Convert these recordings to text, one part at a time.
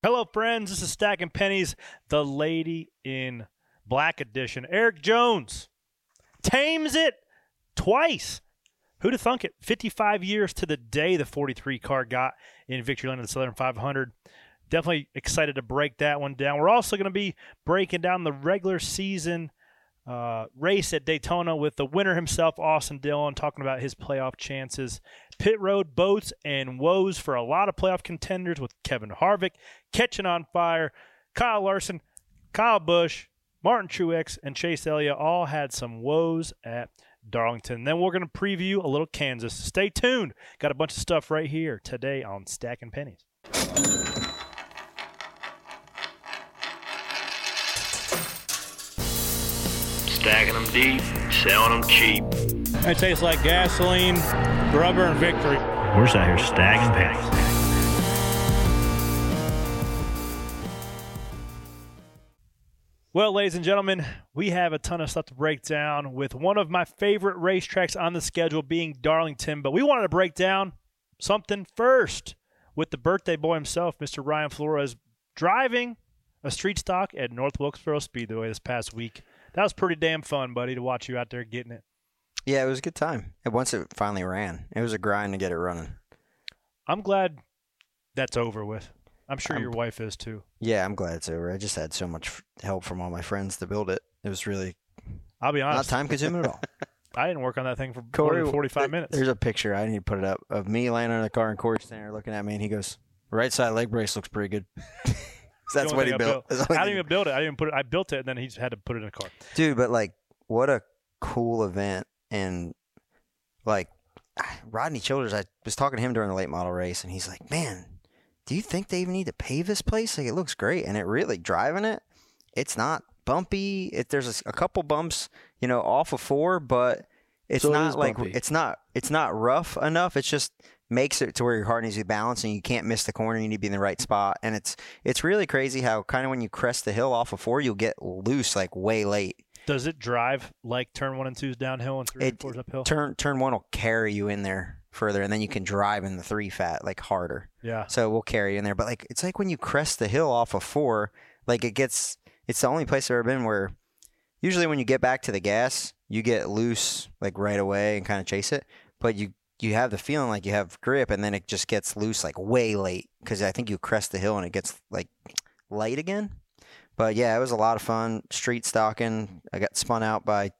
Hello, friends. This is Stacking Pennies, the Lady in Black edition. Erik Jones tames it twice. Who'd have thunk it? 55 years to the day the 43 car got in Victory Lane of the Southern 500. Definitely excited to break that one down. We're also going to be breaking down the regular season uh, race at Daytona with the winner himself, Austin Dillon, talking about his playoff chances. Pit road boats and woes for a lot of playoff contenders with Kevin Harvick catching on fire. Kyle Larson, Kyle Busch, Martin Truex, and Chase Elliott all had some woes at Darlington. Then we're going to preview a little Kansas. Stay tuned. Got a bunch of stuff right here today on Stacking Pennies. Stacking them deep, selling them cheap. It tastes like gasoline, rubber, and victory. We're just out here stacking pennies. Well, ladies and gentlemen, we have a ton of stuff to break down with one of my favorite racetracks on the schedule being Darlington. But we wanted to break down something first with the birthday boy himself, Mr. Ryan Flores, driving a street stock at North Wilkesboro Speedway this past week. That was pretty damn fun, buddy, to watch you out there getting it. Yeah, it was a good time. And once it finally ran, it was a grind to get it running. I'm glad that's over with. I'm sure I'm- your wife is too. Yeah, I'm glad it's over. I just had so much f- help from all my friends to build it. It was really I'll be honest. not time consuming at all. I didn't work on that thing for Corey, more 45 th- minutes. There's a picture. I need to put it up of me laying in the car and Corey standing there looking at me, and he goes, "Right side leg brace looks pretty good." The That's only what he thing I built. That's I didn't even build it. I didn't even put it. I built it, and then he had to put it in a car. Dude, but like, what a cool event! And like, Rodney Childers, I was talking to him during the late model race, and he's like, "Man, do you think they even need to pave this place? Like, it looks great." And it really driving it, it's not bumpy. It there's a couple bumps, you know, off of four, but it's So not is like bumpy. it's not it's not rough enough. It's just makes it to where your car needs to be balanced and you can't miss the corner. You need to be in the right spot. And it's it's really crazy how kind of when you crest the hill off of four, you'll get loose like way late. Does it drive like turn one and two's downhill and three and four's uphill? turn turn one will carry you in there further, and then you can drive in the three fat like harder. yeah. So we'll carry you in there. But like it's like when you crest the hill off of four, like it gets. It's the only place I've ever been where usually when you get back to the gas, you get loose like right away and kind of chase it, but you you have the feeling like you have grip, and then it just gets loose like way late because I think you crest the hill and it gets like light again. But yeah, it was a lot of fun. Street stalking. I got spun out by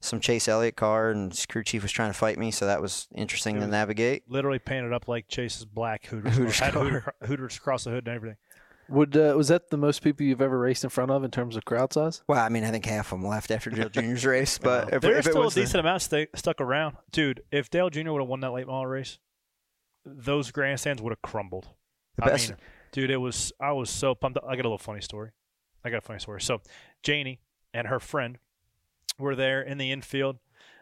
some Chase Elliott car, and crew chief was trying to fight me, so that was interesting to nagate. Literally painted up like Chase's black Hooters. Hooters had car. Hooter, Hooters across the hood and everything. Would uh, was that the most people you've ever raced in front of in terms of crowd size? Well, I mean, I think half of them left after Dale Jr.'s race, but if, There's if it still a was the- decent amount sta stuck around. Dude, if Dale Jr. would have won that late model race, those grandstands would have crumbled. The I mean, dude, it was. I was so pumped. up. I got a little funny story. I got a funny story. So, Janie and her friend were there in the infield.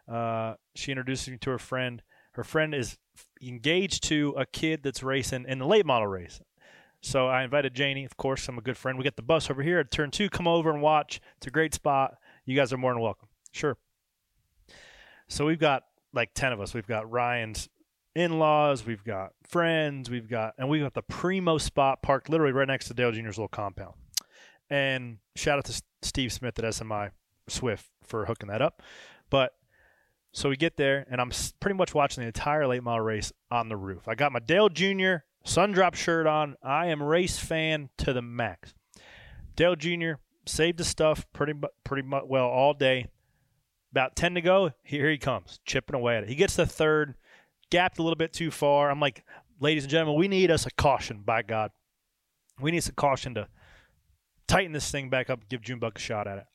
Uh, she introduced me to her friend. Her friend is engaged to a kid that's racing in the late model race. So I invited Janie, of course, I'm a good friend. We get the bus over here at turn two. Come over and watch. It's a great spot. You guys are more than welcome. Sure. So we've got like 10 of us. We've got Ryan's in laws, we've got friends, we've got, and we've got the primo spot parked literally right next to Dale Jr.'s little compound. And shout out to Steve Smith at SMI Swift for hooking that up. But so we get there, and I'm pretty much watching the entire late model race on the roof. I got my Dale Jr. Sundrop shirt on. I am race fan to the max. Dale Jr. saved the stuff pretty pretty much well all day. About ten to go, here he comes, chipping away at it. He gets the third, gapped a little bit too far. I'm like, ladies and gentlemen, we need us a caution. By God, we need some caution to tighten this thing back up, and give Junebug a shot at it.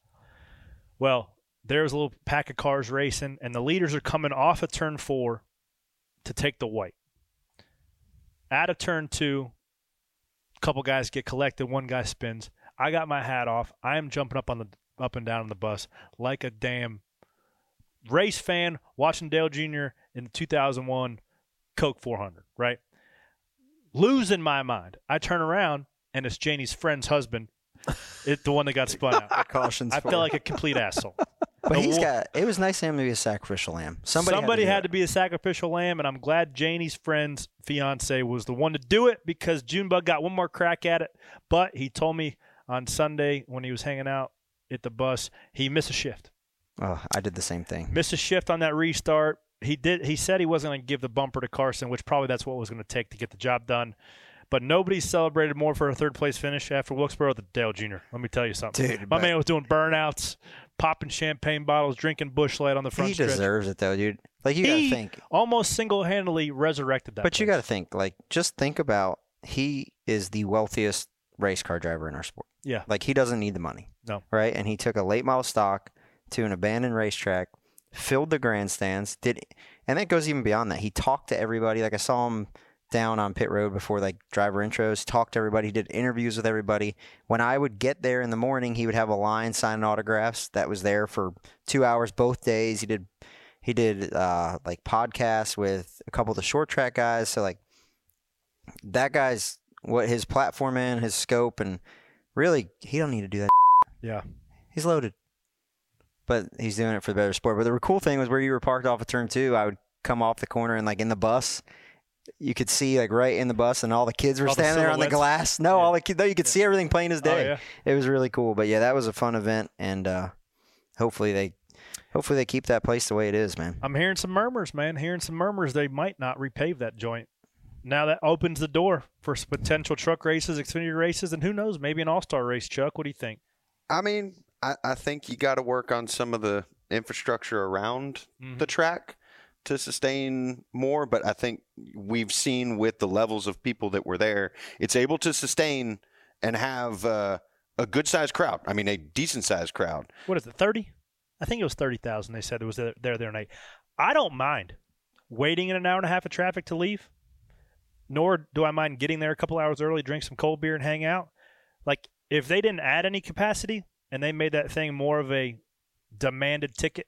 Well, there's a little pack of cars racing, and the leaders are coming off of turn four to take the white. Out of turn two, a couple guys get collected. One guy spins. I got my hat off. I am jumping up on the up and down on the bus like a damn race fan watching Dale Jr. in the 2001 Coke 400. Right, losing my mind. I turn around and it's Janie's friend's husband, it, the one that got spun out. cautions. I felt like a complete asshole. But he's got. It was nice of him to be a sacrificial lamb. Somebody, had, had, to, be a sacrificial lamb, and I'm glad Janie's friend's fiance was the one to do it because Junebug got one more crack at it. But he told me on Sunday when he was hanging out at the bus, he missed a shift. Oh, I did the same thing. Missed a shift on that restart. He did. He said he wasn't going to give the bumper to Carson, which probably that's what it was going to take to get the job done. But nobody celebrated more for a third place finish after Wilkesboro than Dale Jr. Let me tell you something. Dude, My man was doing burnouts, popping champagne bottles, drinking Busch Light on the front He stretch. deserves it though, dude. Like you he gotta think. almost single-handedly resurrected that. But you got to think, like, just think about he is the wealthiest race car driver in our sport. Yeah. Like, he doesn't need the money. No. Right? And he took a late model stock to an abandoned racetrack, filled the grandstands, did, and that goes even beyond that. He talked to everybody. Like, I saw him down on pit road before like driver intros, talked to everybody, did interviews with everybody. When I would get there in the morning, he would have a line signing autographs that was there for two hours both days. He did he did uh, like podcasts with a couple of the short track guys. So like that guy's what his platform in, his scope, and really he don't need to do that. Yeah. He's loaded, but he's doing it for the better sport. But the cool thing was where you were parked off of turn two. I would come off the corner and like in the bus. You could see like right in the bus, and all the kids were All the standing there on the glass. No, Yeah. all the kids. No, you could see everything plain as Oh, day. yeah. It was really cool. But yeah, that was a fun event, and uh, hopefully they, hopefully they keep that place the way it is, man. I'm hearing some murmurs, man. Hearing some murmurs they might not repave that joint. Now that opens the door for some potential truck races, Xfinity races, and who knows, maybe an All Star race. Chuck, what do you think? I mean, I, I think you got to work on some of the infrastructure around Mhm. the track to sustain more. But I think we've seen with the levels of people that were there, it's able to sustain and have uh, a good sized crowd. I mean, a decent sized crowd. What is it? Thirty? I think it was thirty thousand. They said it was there there there night. I don't mind waiting in an hour and a half of traffic to leave. Nor do I mind getting there a couple hours early, drink some cold beer, and hang out. Like if they didn't add any capacity and they made that thing more of a demanded ticket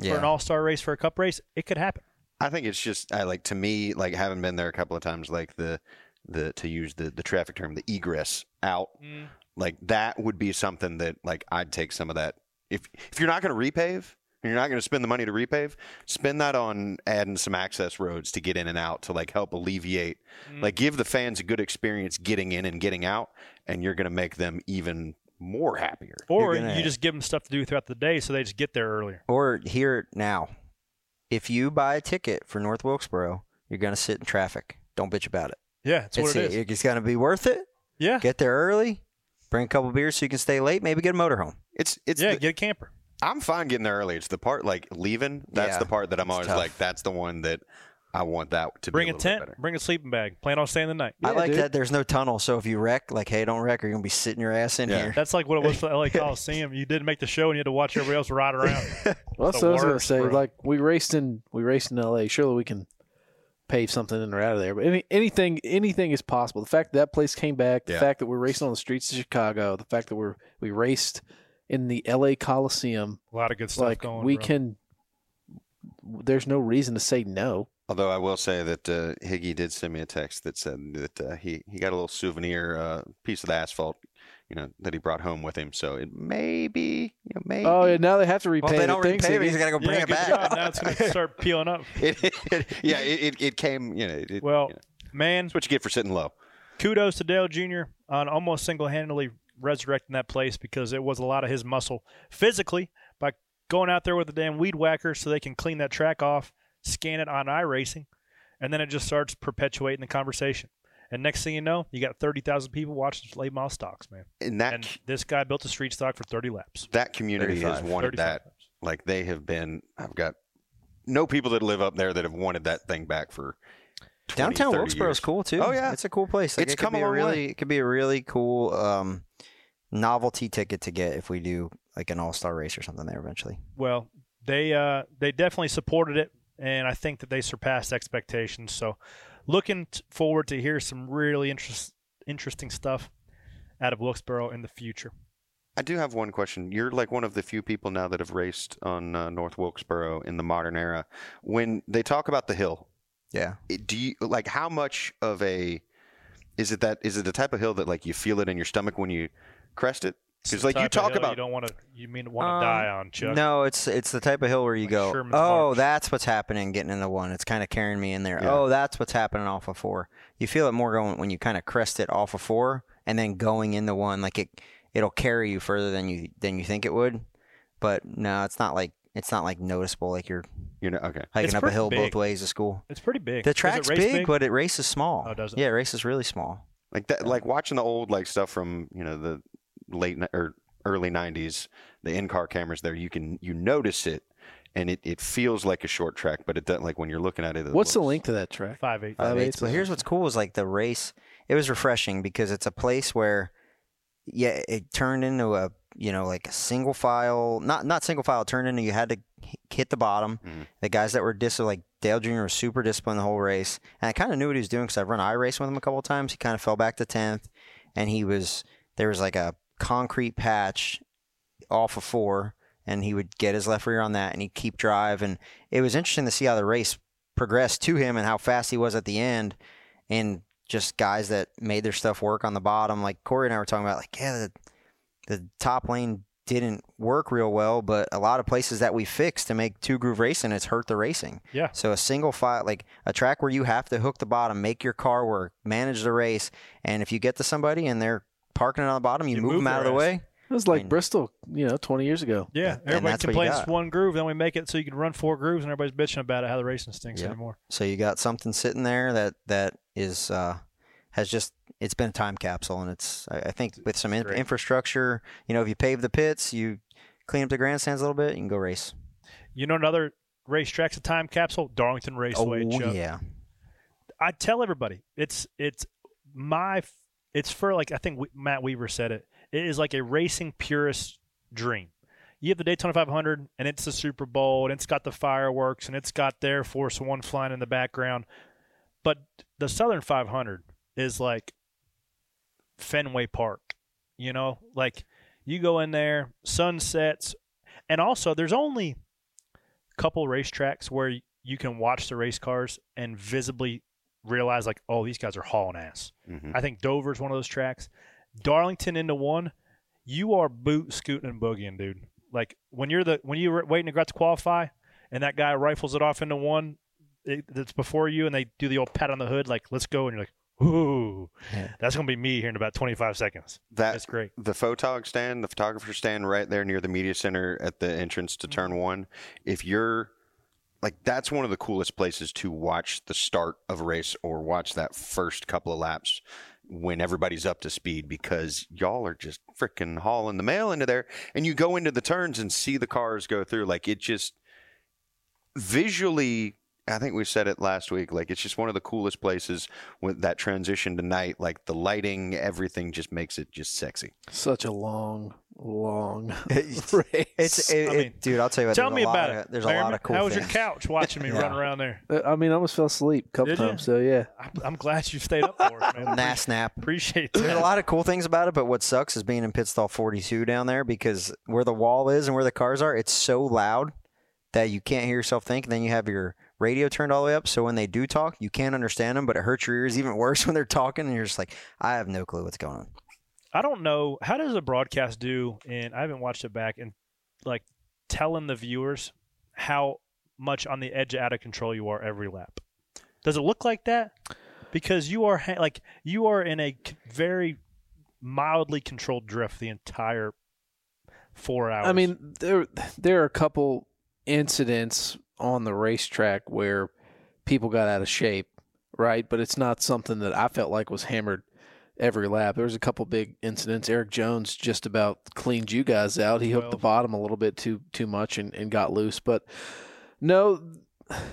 for an All Star race for a Cup race, it could happen. I think it's just I like to me like having been there a couple of times, like the the to use the the traffic term, the egress out. Mm. Like that would be something that like I'd take some of that. If if you're not going to repave, and you're not going to spend the money to repave, spend that on adding some access roads to get in and out to like help alleviate, mm. like give the fans a good experience getting in and getting out, and you're going to make them even more happier. Or gonna- you just give them stuff to do throughout the day, so they just get there earlier. Or here now, if you buy a ticket for North Wilkesboro, you're gonna sit in traffic. Don't bitch about it. Yeah, that's what it's, it is. It's gonna be worth it. Yeah, Get there early. Bring a couple beers so you can stay late. Maybe get a motorhome. It's it's yeah, the- get a camper. I'm fine getting there early. It's the part like leaving. That's Yeah, the part that I'm always tough. like. That's the one that I want that to Bring be a a, little bit tent, bring a sleeping bag. Plan on staying the night. I like dude. that there's no tunnel, so if you wreck, like, hey, don't wreck, or you're gonna be sitting your ass in Yeah. here. That's like what it was for LA Coliseum. You didn't make the show, and you had to watch everybody else ride around. Well, that's what I was gonna say. bro. Like we raced in we raced in L.A. Surely we can pave something in or out of there. But any, anything anything is possible. The fact that that place came back, the Yeah. fact that we're racing on the streets of Chicago, the fact that we're we raced in the L.A. Coliseum, a lot of good stuff like going. we bro. can. There's no reason to say no. Although I will say that uh, Higgy did send me a text that said that uh, he he got a little souvenir uh, piece of the asphalt, you know, that he brought home with him. So it may be, you know, maybe. Oh, yeah, now they have to repay well, if they don't things. repay it, he's gotta go bring yeah, it back. job. Now it's going to start peeling up. It, it- yeah, it, it, it came. You know, it, Well, you know, man, that's what you get for sitting low. kudos to Dale Jr. on almost single-handedly resurrecting that place because it was a lot of his muscle physically by going out there with the damn weed whacker so they can clean that track off, scan it on iRacing, and then it just starts perpetuating the conversation. And next thing you know, you got 30,000 people watching late model stocks, man. And that And this guy built a street stock for 30 laps. that community has 35. wanted that. laps. Like they have been. I've got no people that live up there that have wanted that thing back for 20, Downtown 30 Wilkesboro is cool too. Oh, yeah. it's a cool place. Like, It's it could come a be way. really, it could be a really cool um, novelty ticket to get if we do like an all star race or something there eventually. Well, they uh, they definitely supported it, and I think that they surpassed expectations. So, looking t- forward to hear some really interest, interesting stuff out of Wilkesboro in the future. I do have one question. You're like one of the few people now that have raced on uh, North Wilkesboro in the modern era. When they talk about the hill, Yeah, do you like how much of a is it that is it the type of hill that like you feel it in your stomach when you crest it, It's 'Cause, the like, you talk about- you don't want to you mean want to Um, die on Chuck. No, it's it's the type of hill where you Like go, Sherman's oh, March. that's what's happening getting into one. It's kind of carrying me in there. Yeah. Oh, that's what's happening off of four. You feel it more going when you kind of crest it off of four and then going into one. Like it, it'll carry you further than you than you think it would. But no, it's not like it's not like noticeable. Like you're You know, okay. hiking It's up a hill big. both ways to school. It's pretty big. The track's race big, but it races small. Oh, does it? Yeah, it races really small. Like that, like watching the old like stuff from you know the late or early '90s, the in-car cameras. There, you can you notice it, and it, it feels like a short track, but it doesn't. Like when you're looking at it, it What's the looks- length of that track? five eight. Five Five eighths. eighths, But here's what's cool is like the race. It was refreshing because it's a place where, yeah, it turned into a you know like a single file, not not single file. It turned into you had to hit the bottom. Mhm. The guys that were dis like Dale Jr. was super disciplined the whole race, and I kind of knew what he was doing because I've run I race with him a couple of times. He kind of fell back to tenth, and he was there was like a concrete patch off of four, and he would get his left rear on that, and he'd keep drive, and it was interesting to see how the race progressed to him and how fast he was at the end, and just guys that made their stuff work on the bottom. Like Corey and I were talking about, like yeah, the, the top lane didn't work real well, but a lot of places that we fixed to make two groove racing, it's hurt the racing. Yeah. So a single file, like a track where you have to hook the bottom, make your car work, manage the race, and if you get to somebody and they're parking it on the bottom, you, You move, move them out of the ass. way. It was like mean- Bristol, you know, 20 years ago. Yeah, everybody that's what you complains got. it's one groove, then we make it so you can run four grooves, and everybody's bitching about it how the racing stinks Yeah. anymore. So you got something sitting there that that is uh, has just it's been a time capsule, and it's I, I think with some in- Great. infrastructure, you know, if you pave the pits, you clean up the grandstands a little bit, you can go race. You know another racetrack's a time capsule? Darlington Raceway. oh Chuck. yeah, I tell everybody it's it's my f- it's for like I think we, Matt Weaver said it. It is like a racing purist dream. You have the Daytona 500, and it's the Super Bowl, and it's got the fireworks, and it's got their Force One flying in the background. But the Southern 500 is like Fenway Park. You know, like you go in there, sun sets, and also there's only a couple racetracks where you can watch the race cars and visibly realize like, oh, these guys are hauling ass. Mhm. I think Dover's one of those tracks. Darlington into one, you are boot scooting and boogieing, dude. Like when you're the when you're waiting to out to qualify, and that guy rifles it off into one it, that's before you, and they do the old pat on the hood, like let's go, and you're like, ooh, that's gonna be me here in about 25 seconds. That That's great. the photog stand, the photographer stand right there near the media center at the entrance to turn one. If you're like, that's one of the coolest places to watch the start of a race or watch that first couple of laps when everybody's up to speed because y'all are just freaking hauling the mail into there and you go into the turns and see the cars go through. Like, it just visually. I think we said it last week. Like it's just one of the coolest places with that transition to night. Like the lighting, everything just makes it just sexy. Such a long, long It's- race. it's it, I it- mean, dude. I'll tell you what. Tell me about of, it. There's a lot of cool How was your couch watching me Yeah. run around there? Uh, I mean, I almost fell asleep a couple Did you? times. So yeah, I'm, I'm glad you stayed up for us, man. Nah, snap. Appreciate There's a lot of cool things about it, but what sucks is being in pit stall 42 down there because where the wall is and where the cars are, it's so loud that you can't hear yourself think. And then you have your radio turned all the way up, so when they do talk, you can't understand them, but it hurts your ears even worse when they're talking, and you're just like, I have no clue what's going on. I don't know how does a broadcast do, and I haven't watched it back, and like telling the viewers how much on the edge out of control you are every lap. Does it look like that? Because you are ha- like you are in a c- very mildly controlled drift the entire four hours. I mean, there there are a couple incidents on the racetrack where people got out of shape, right? But it's not something that I felt like was hammered every lap. There was a couple big incidents. Erik Jones just about cleaned you guys out. He hooked the bottom a little bit too too much and, and got loose. But no,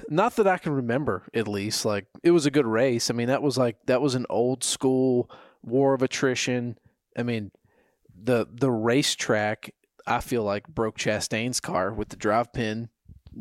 not that I can remember. At least like it was a good race. I mean, that was like that was an old school war of attrition. I mean, the the racetrack I feel like broke Chastain's car with the drive pin,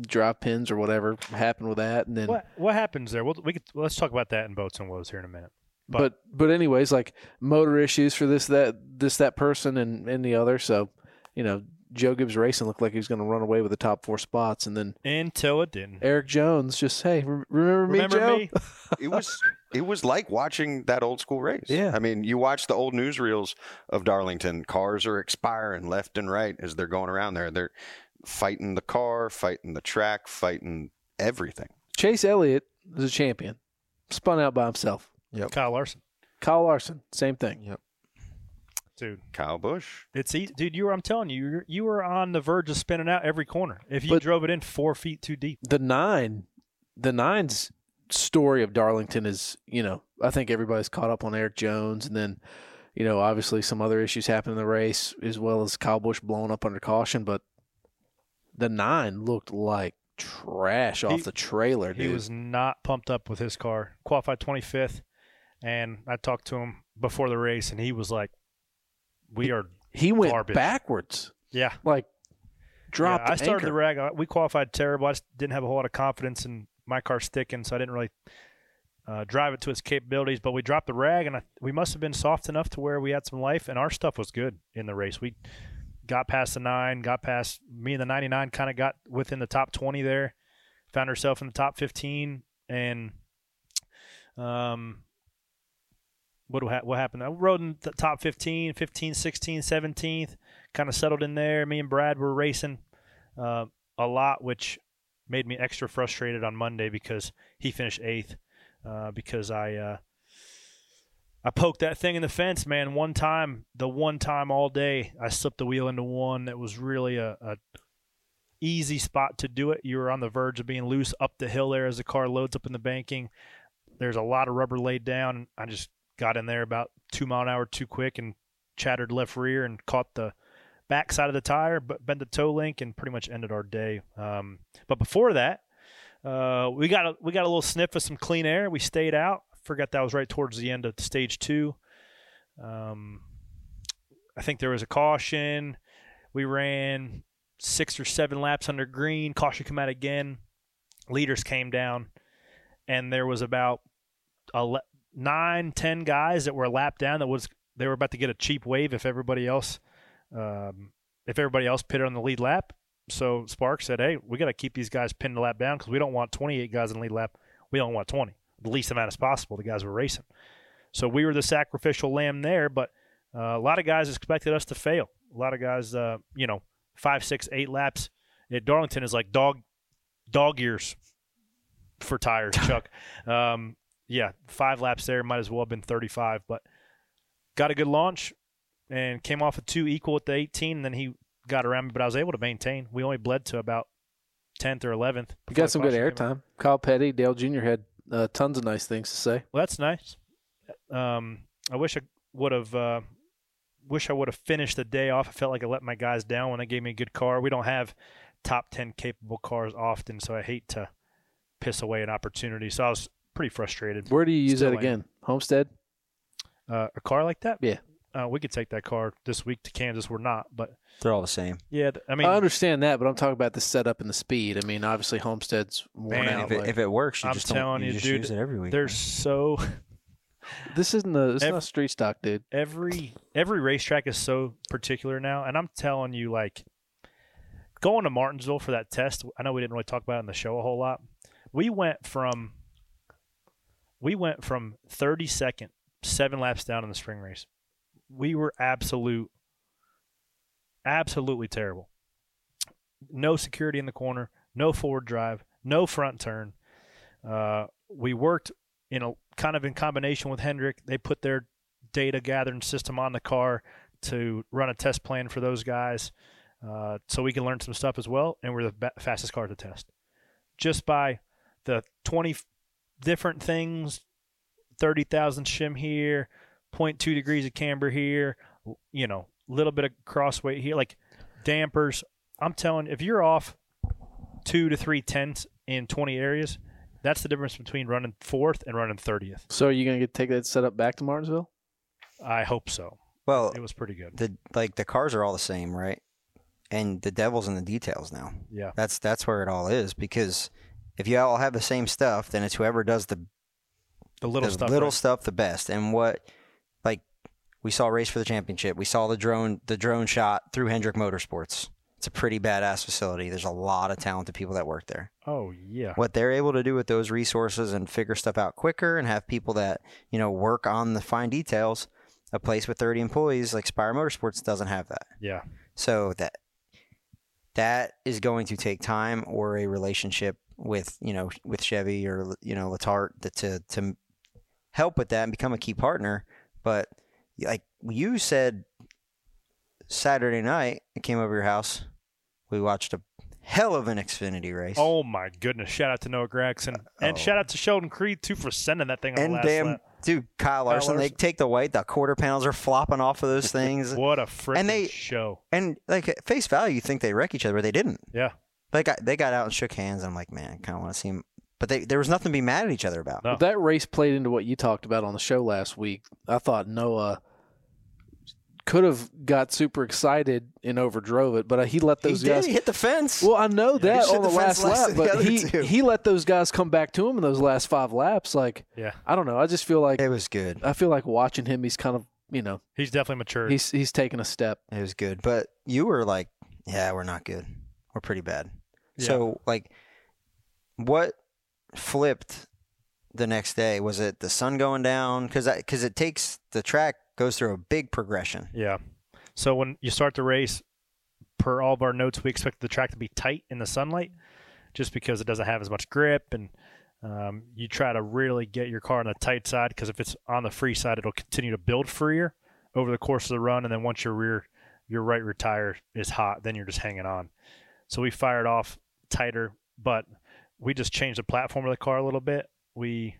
drive pins or whatever happened with that, and then what what happens there? We'll, we could let's talk about that in boats and woes here in a minute. but but anyways, like motor issues for this that this that person and and the other. So you know, Joe Gibbs Racing looked like he was going to run away with the top four spots, and then Until it didn't. Erik Jones just hey, re- remember me, Remember Joe? me? It was it was like watching that old school race. Yeah. I mean, you watch the old newsreels of Darlington. Cars are expiring left and right as they're going around there. They're fighting the car, fighting the track, fighting everything. Chase Elliott is a champion. Spun out by himself. Yep. Kyle Larson, Kyle Larson, same thing. Yep. dude. Kyle Busch. It's easy, dude. You were. I'm telling you, you were, you were on the verge of spinning out every corner if you But- drove it in four feet too deep. The nine, the nine's story of Darlington is, you know, I think everybody's caught up on Erik Jones, and then, you know, obviously some other issues happened in the race as well as Kyle Busch blowing up under caution, but the nine looked like trash off He- the trailer, dude. He was not pumped up with his car. Qualified 25th, and I talked to him before the race, and he was like, "We are, he went garbage. backwards, yeah." like dropped. Yeah, I started anchor. the rag. We qualified terrible. I just didn't have a whole lot of confidence in my car sticking, so I didn't really uh, drive it to its capabilities. But we dropped the rag, and I, we must have been soft enough to where we had some life, and our stuff was good in the race. We got past the nine, got past me and the 99, kind of got within the top 20 there, found herself in the top 15, and um. What, ha- what happened? I rode in the top 15, 15, 16, 17th, kind of settled in there. Me and Brad were racing uh, a lot, which made me extra frustrated on Monday because he finished eighth. Uh, because I uh, I poked that thing in the fence, man. One time, the one time all day, I slipped the wheel into one that was really a, a easy spot to do it. You were on the verge of being loose up the hill there as the car loads up in the banking. There's a lot of rubber laid down. I just got in there about two mile an hour too quick and chattered left rear and caught the back side of the tire, but bent the toe link and pretty much ended our day. Um, but before that, uh, we got a, we got a little sniff of some clean air. We stayed out. Forgot that was right towards the end of stage two. Um, I think there was a caution. We ran six or seven laps under green. Caution come out again. Leaders came down, and there was about nine, ten guys that were a lap down. That was they were about to get a cheap wave if everybody else, um, if everybody else pitted on the lead lap. So Spark said, "Hey, we got to keep these guys pinned a lap down because we don't want 28 guys in the lead lap. We only want 20, the least amount as possible. The guys were racing, so we were the sacrificial lamb there. But uh, a lot of guys expected us to fail. A lot of guys, uh, you know, five, six, eight laps at Darlington is like dog, dog years for tires, Chuck. Um, yeah, five laps there might as well have been 35, but got a good launch and came off of two equal at the 18, and then he got around me, but I was able to maintain. We only bled to about 10th or 11th. You got some good caution came out. airtime. Kyle Petty, Dale Jr. had uh, tons of nice things to say. Well, that's nice. Um, I wish I would have. Uh, wish I would have finished the day off. I felt like I let my guys down when they gave me a good car. We don't have top ten capable cars often, so I hate to piss away an opportunity. So I was pretty frustrated. Where do you use Still that again? Homestead? Uh, a car like that? Yeah. Uh, we could take that car this week to Kansas. We're not, but They're all the same. yeah. th- I mean, I understand that, but I'm talking about the setup and the speed. I mean, obviously Homestead's worn Man, out. If it, like- if it works, you I'm just telling don't, you, you, just dude, use it every week. they're so this isn't a, it's ev- not street stock, dude. every every racetrack is so particular now, and I'm telling you, like going to Martinsville for that test. I know we didn't really talk about it in the show a whole lot. We went from we went from 32nd, seven laps down in the spring race. We were absolute, absolutely terrible. No security in the corner, no forward drive, no front turn. Uh, we worked in a kind of in combination with Hendrick. They put their data gathering system on the car to run a test plan for those guys, uh, so we can learn some stuff as well. And we're the fastest car to test, just by the 20 f- different things, 30,000 shim here, 0.2 degrees of camber here, you know, little bit of crossweight here, like dampers. I'm telling, if you're off two to three tenths in 20 areas, that's the difference between running fourth and running 30th. So are you gonna take that setup back to Martinsville? I hope so. well, It was pretty good. the like the cars are all the same, right? And the devil's in the details now. Yeah. That's that's where it all is because if you all have the same stuff, then it's whoever does the The little the stuff. little right? stuff the best. And what like we saw race for the championship. We saw the drone the drone shot through Hendrick Motorsports. It's a pretty badass facility. There's a lot of talented people that work there. Oh yeah. What they're able to do with those resources and figure stuff out quicker and have people that, you know, work on the fine details, a place with 30 employees like Spire Motorsports doesn't have that. Yeah. So that that is going to take time or a relationship with you know with Chevy or you know Latart to to help with that and become a key partner. But like you said, Saturday night I came over your house. We watched a hell of an Xfinity race. Oh my goodness! Shout out to Noah Gragson and Oh. shout out to Sheldon Creed too for sending that thing on and damn lap. dude, Kyle Larson, They Larson. take the white, the quarter panels are flopping off of those things. What a freaking they- show! and like at face value, you think they wreck each other, but they didn't. Yeah. They got they got out and shook hands. And I'm like, man, I kind of want to see them. But they, there was nothing to be mad at each other about. No. That race played into what you talked about on the show last week. I thought Noah could have got super excited and overdrove it, but uh, he let He those did. guys. He hit the fence. Well, I know that on the the last lap, the but he two. he let those guys come back to him in those last five laps. Like Yeah, I don't know. I just feel like it was good. I feel like watching him. He's kind of you know he's definitely matured. he's he's taking a step. It was good. But you were like, yeah, we're not good. We're pretty bad. So like, what flipped the next day? Was it the sun going down? Because because it takes the track goes through a big progression. Yeah. So when you start the race, per all of our notes, we expect the track to be tight in the sunlight, just because it doesn't have as much grip, and um, you try to really get your car on the tight side. Because if it's on the free side, it'll continue to build freer over the course of the run, and then once your rear, your right rear tire is hot, then you're just hanging on. So we fired off tighter, but we just changed the platform of the car a little bit. We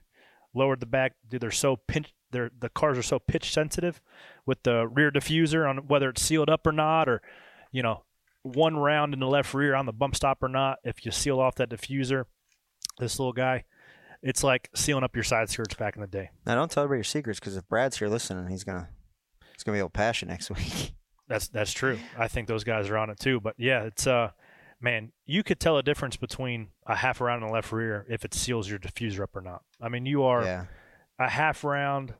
lowered the back. Dude, they're so pinch. They're the cars are so pitch sensitive with the rear diffuser on whether it's sealed up or not, or you know, one round in the left rear on the bump stop or not. If you seal off that diffuser, this little guy, it's like sealing up your side skirts back in the day. Now don't tell everybody your secrets because if Brad's here listening, he's gonna he's gonna be able to pass you next week. That's that's true. I think those guys are on it too. But yeah, it's uh, man, you could tell a difference between a half round in the left rear if it seals your diffuser up or not. I mean, you are yeah. a half round,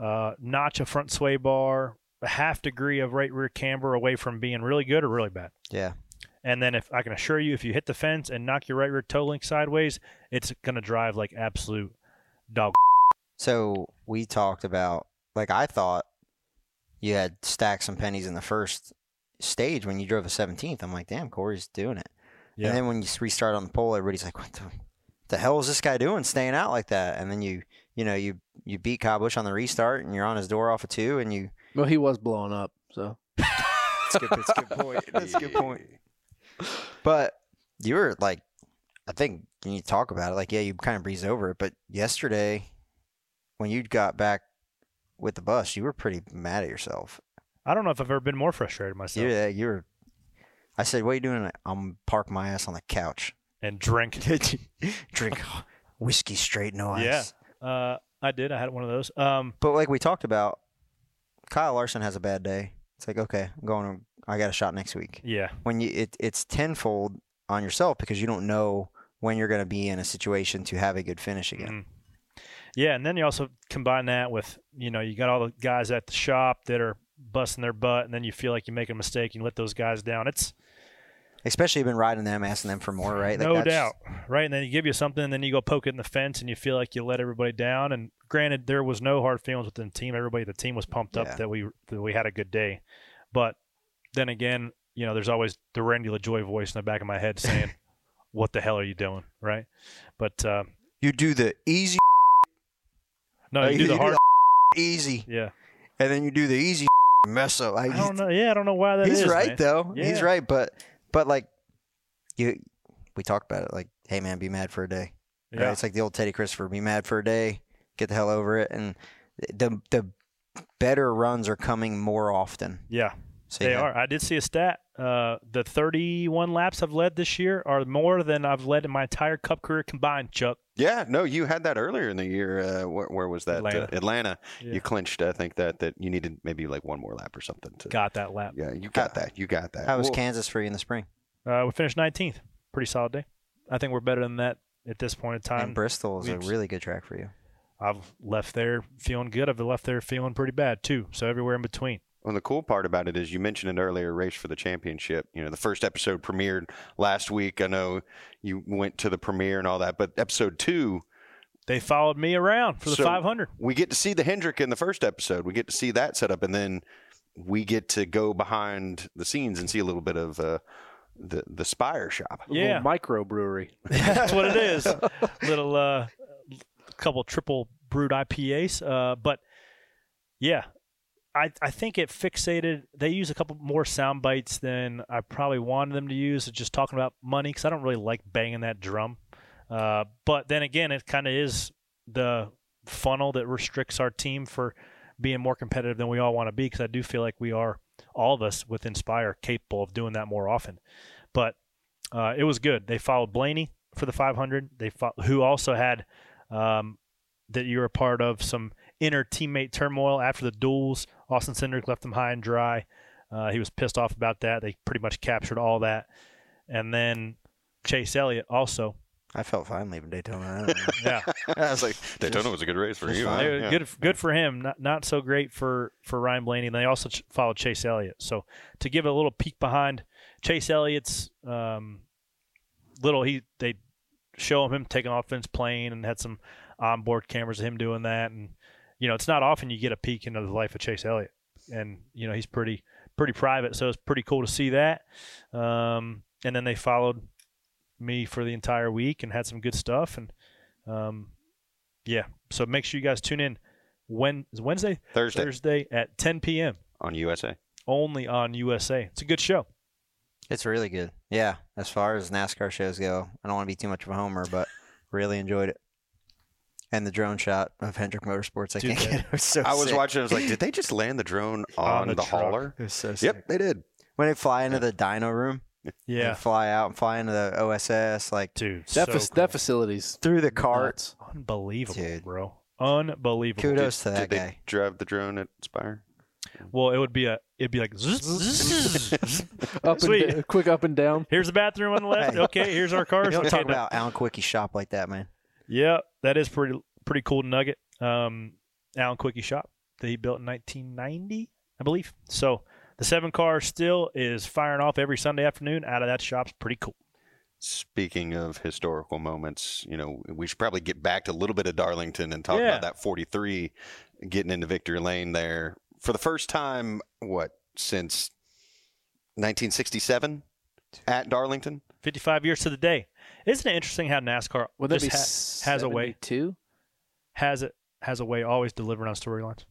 uh, notch a front sway bar, a half degree of right rear camber away from being really good or really bad. Yeah. And then if I can assure you, if you hit the fence and knock your right rear toe link sideways, it's gonna drive like absolute dog. So we talked about like I thought you had stacked some pennies in the first stage when you drove a 17th. I'm like, damn, Corey's doing it. Yeah. And then when you restart on the pole, everybody's like, what the, the hell is this guy doing, staying out like that? And then you you know you you beat Kyle Busch on the restart, and you're on his door off of two, and you. Well, he was blowing up, so That's a good, that's a good point. That's a good point. But you were like, I think when you talk about it, like, yeah, you kind of breezed over it. But yesterday, when you got back with the bus, you were pretty mad at yourself. I don't know if I've ever been more frustrated myself. You, you were. I said, "What are you doing?" I'm park my ass on the couch, And drink. drink whiskey straight, no ice. Yeah. Uh, I did. I had one of those. Um, But like we talked about, Kyle Larson has a bad day. It's like, okay, I'm going. To I got a shot next week. yeah. When you, it, it's tenfold on yourself because you don't know when you're going to be in a situation to have a good finish again. Mhm. Yeah, and then you also combine that with you know you got all the guys at the shop that are busting their butt, and then you feel like you make a mistake, you let those guys down. It's Especially you've been riding them, asking them for more, right? Like no doubt, right? And then you give you something, and then you go poke it in the fence, and you feel like you let everybody down. And granted, there was no hard feelings within the team. Everybody, the team was pumped up Yeah. that we that we had a good day. But then again, you know, there's always the Randy LaJoie voice in the back of my head saying, "What the hell are you doing?" Right? But uh, You do the easy, no, uh, you do the hard. easy, Yeah, and then you do the easy mess up. I don't know. Yeah, I don't know why that He's is, right man. though. He's right, but but like you, we talked about it. Like, hey man, be mad for a day. Right? Yeah. It's like the old Teddy Christopher, be mad for a day, get the hell over it, and the the better runs are coming more often. Yeah, So they yeah. are. I did see a stat. Uh, the 31 laps I've led this year are more than I've led in my entire Cup career combined. Chuck. Yeah, no, you had that earlier in the year. Uh, where, where was that? Atlanta. Uh, Atlanta. Yeah. You clinched. I think that that you needed maybe like one more lap or something. To, Got that lap. Yeah, you got that. You got that. How was Well, Kansas for you in the spring? Uh, we finished 19th. Pretty solid day. I think we're better than that at this point in time. and Bristol is a really good track for you. I've left there feeling good. I've left there feeling pretty bad too. So everywhere in between. Well, the cool part about it is you mentioned it earlier, race for the championship. You know, the first episode premiered last week. I know you went to the premiere and all that, but episode two, They followed me around for the So- 500. we get to see the Hendrick in the first episode. We get to see that setup, and then we get to go behind the scenes and see a little bit of uh, the the Spire shop. A Yeah. micro brewery. That's what it is. Little uh, couple triple brewed IPAs. Uh, but yeah, I I think it fixated. They use a couple more sound bites than I probably wanted them to use. Just talking about money because I don't really like banging that drum. Uh, but then again, it kind of is the funnel that restricts our team for being more competitive than we all want to be. Because I do feel like we are all of us with Inspire capable of doing that more often. But uh, it was good. They followed Blaney for the 500. They fo- who also had um, that you were a part of some inner teammate turmoil after the duels. Austin Cindric left them high and dry. Uh, he was pissed off about that. They pretty much captured all that, and then Chase Elliott also. I felt fine leaving Daytona. I. Yeah, I was like, Daytona was a good race for you. huh? Yeah. good good for him. Not not so great for for Ryan Blaney. And they also ch- followed Chase Elliott. So to give a little peek behind Chase Elliott's um, little, he they show him him taking offense plane and had some onboard cameras of him doing that. And you know, it's not often you get a peek into the life of Chase Elliott. And you know, he's pretty pretty private, so it's pretty cool to see that. Um, and then they followed me for the entire week and had some good stuff. And um, yeah, so make sure you guys tune in. When is Wednesday, Thursday Thursday at 10 p.m. on USA. only on USA. It's a good show. It's really good. Yeah, as far as NASCAR shows go, I don't want to be too much of a homer, but really enjoyed it. And the drone shot of Hendrick Motorsports, I Dude, can't that- get. It was so I was sick. watching. I was like, did they just land the drone On on, the the, truck. hauler? It was so sick. Yep, they did. When they fly into the dyno room, Yeah, and fly out and fly into the OSS, like dude, That, so fac- cool. that facility's through the carts. nuts. unbelievable, Dude. bro. Unbelievable. Kudos to that did guy. they drive the drone at Spire? Well, it would be a it'd be like zzz, zzz, zzz. Up Sweet. and da- quick up and down. here's the bathroom on the left. Okay, here's our cars. You don't Okay, talk now- about Alan Kulwicki shop like that, man. Yeah, that is pretty pretty cool nugget. Um, Alan Kulwicki shop that he built in 1990, I believe. So the seven car still is firing off every Sunday afternoon out of that shop's pretty cool. Speaking of historical moments, you know, we should probably get back to a little bit of Darlington and talk Yeah. about that 43 getting into victory lane there for the first time. What since 1967 at Darlington? 55 years to the day. Isn't it interesting how NASCAR Would that just be ha- has a way two? has it has a way always delivering on storylines?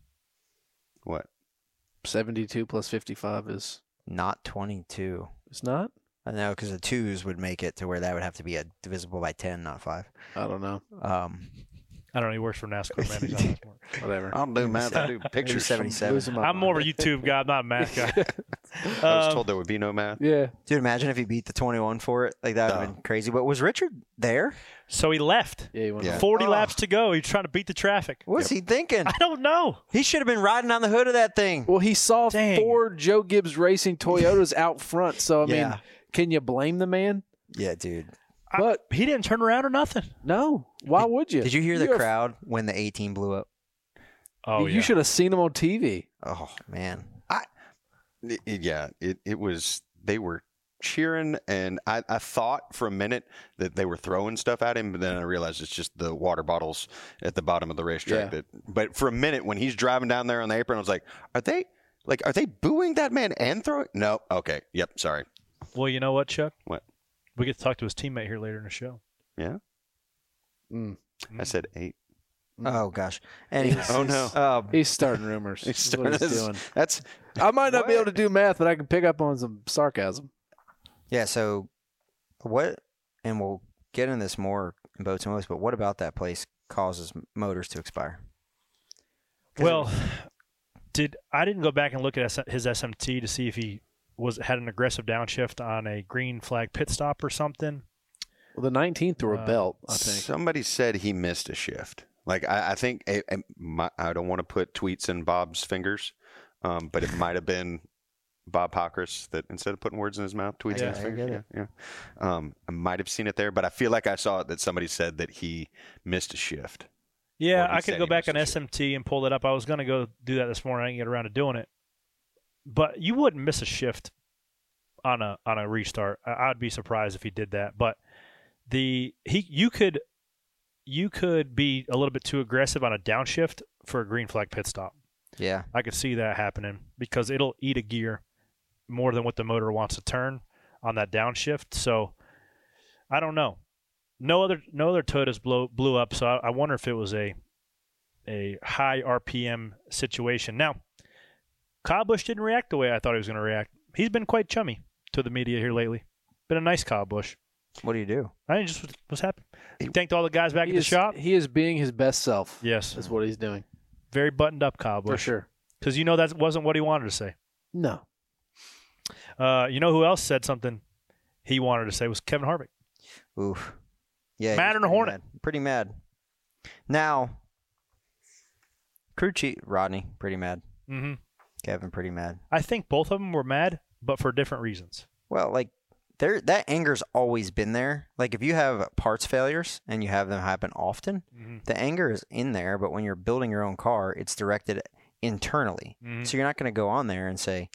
What? 72 plus 55 is Not 22. it's not? I know because the twos would make it to where that would have to be a divisible by 10, not five. I don't know. Um, I don't know. He works for NASCAR, man. He's not that. Whatever. I'll do math. I do maybe pictures. 77. I'm more of a. YouTube guy. I'm not a math guy. I was Um, told there would be no math. Yeah. Dude, imagine if he beat the 21 for it. Like, that would have No. been crazy. But was Richard there? so he left. Yeah, you went Yeah. 40 Oh. laps to go. He's trying to beat the traffic. What was he thinking? I don't know. He should have been riding on the hood of that thing. Well, he saw Dang. four Joe Gibbs Racing Toyotas out front, so I mean, Yeah. can you blame the man? Yeah, dude. I- But He didn't turn around or nothing. no, why would you? Did you hear the You're a- crowd when the 18 blew up? Oh, you should have seen him on TV. Oh, man. I it- yeah, it, it was. They were cheering, and I, I thought for a minute that they were throwing stuff at him, but then I realized it's just the water bottles at the bottom of the racetrack. Yeah. That, but for a minute, when he's driving down there on the apron, I was like, "Are they like are they booing that man and throwing?" No, okay, yep, sorry. Well, you know what, Chuck? What? We get to talk to his teammate here later in the show. Yeah, Mm. I said eight. Oh, gosh. Anyways. Oh no, Um, He's starting rumors. He's That's what he's starting- doing. That's I might not be able to do math, but I can pick up on some sarcasm. yeah, so what, and we'll get into this more in boats and motos, but what about that place causes motors to expire? 'Cause it Well, was- did I didn't go back and look at his SMT to see if he was had an aggressive downshift on a green flag pit stop or something. Well, the 19th threw a Uh, belt, I think. Somebody said he missed a shift. Like I, I think I, I- my, I don't want to put tweets in Bob's fingers, um, but it might have been Bob Pockrass that instead of putting words in his mouth, tweets Yeah, in his I fingers. get Yeah, yeah. Um, I might have seen it there, but I feel like I saw it that somebody said that he missed a shift. Yeah, I could go back on a shift. SMT and pull that up. I was going to go do that this morning. I didn't get around to doing it. But you wouldn't miss a shift on a on a restart. I, I'd be surprised if he did that. But the he you could you could be a little bit too aggressive on a downshift for a green flag pit stop. Yeah. I could see that happening because it'll eat a gear more than what the motor wants to turn on that downshift. So I don't know. No other no other Toyotas blow, blew up, so I, I wonder if it was a a high RPM situation. Now, Kyle Busch didn't react the way I thought he was going to react. He's been quite chummy to the media here lately. Been a nice Kyle Busch. What do you do? I just was, was happy. He thanked all the guys back at the is, shop. he is being his best self. Yes, That's what he's doing. very buttoned up Kyle For sure. Because you know that wasn't what he wanted to say. No. Uh, you know who else said something he wanted to say was Kevin Harvick. Oof. Yeah. he's Madder than a hornet. mad. Pretty mad. Now, crew chief Rodney, pretty mad. hmm Pretty mad. I think both of them were mad, but for different reasons. Well, like there, that anger's always been there. Like if you have parts failures and you have them happen often, Mhm. the anger is in there. But when you're building your own car, it's directed internally. Mhm. So you're not going to go on there and say,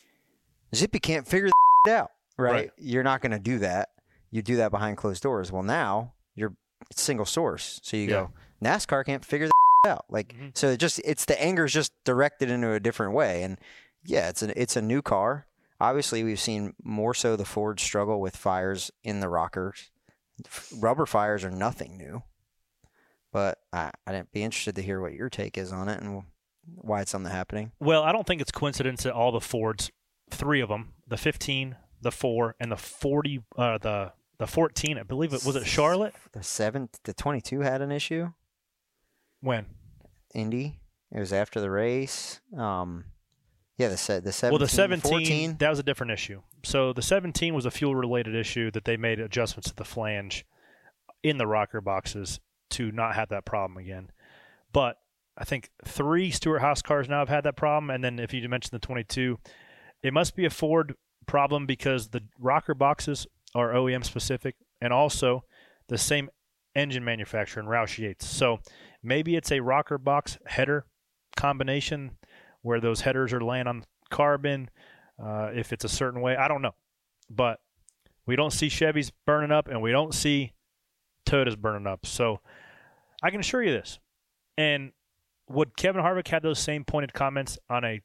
"Zippy can't figure the out." Right? Right. You're not going to do that. You do that behind closed doors. Well, now you're single source. So you go, NASCAR can't figure the out. Like Mhm. so, it just it's the anger is just directed into a different way. And yeah, it's a it's a new car. Obviously, we've seen more so the Ford struggle with fires in the rockers. F- Rubber fires are nothing new. But I, I'd be interested to hear what your take is on it and why it's something happening. Well, I don't think it's coincidence that all the Fords, three of them, the 15, the 4, and the 40, uh, the the 14, I believe it was it Charlotte. The seven, the twenty-two had an issue. When? Indy. It was after the race. Um, yeah, the se- the seventeen. well, the 17, 14. that was a different issue. So the 17 was a fuel related issue that they made adjustments to the flange in the rocker boxes to not have that problem again. But I think three Stewart-Haas cars now have had that problem. And then if you mentioned the 22, it must be a Ford problem because the rocker boxes are OEM specific and also the same engine manufacturer in Roush Yates. So maybe it's a rocker box header combination where those headers are laying on carbon. Uh, if it's a certain way, I don't know. But we don't see Chevys burning up and we don't see Toyotas burning up. So I can assure you this. And would Kevin Harvick have those same pointed comments on a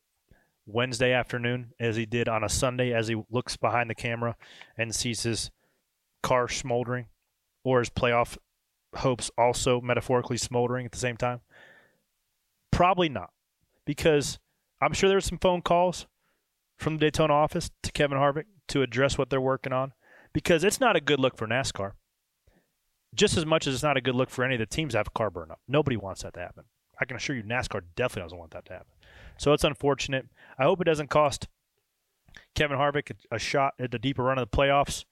Wednesday afternoon as he did on a Sunday as he looks behind the camera and sees his car smoldering or his playoff hopes also metaphorically smoldering at the same time? Probably not. Because I'm sure there's some phone calls from the Daytona office to Kevin Harvick to address what they're working on because it's not a good look for NASCAR. Just as much as it's not a good look for any of the teams that have car burn up. Nobody wants that to happen. I can assure you NASCAR definitely doesn't want that to happen. So it's unfortunate. I hope it doesn't cost Kevin Harvick a, a shot at the deeper run of the playoffs,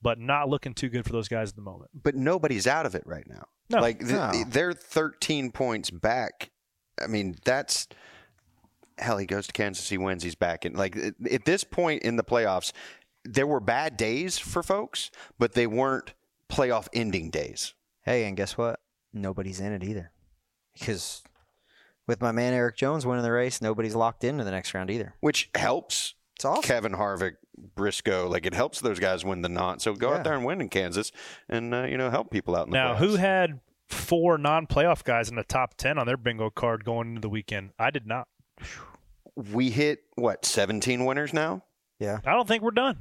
but not looking too good for those guys at the moment. But nobody's out of it right now. No. like th- No. they're 13 points back. I mean, that's hell. He goes to Kansas, he wins, he's back. And like at- at this point in the playoffs, there were bad days for folks, but they weren't playoff ending days. Hey, and guess what? Nobody's in it either. Because with my man Erik Jones winning the race, nobody's locked into the next round either. which helps It's awesome. Kevin Harvick, Briscoe. Like it helps those guys win the not. So go Yeah. out there and win in Kansas, and uh, you know help people out in the Now, who had four non-playoff guys in the top ten on their bingo card going into the weekend? I did not. We hit what 17 winners now? Yeah, I don't think we're done.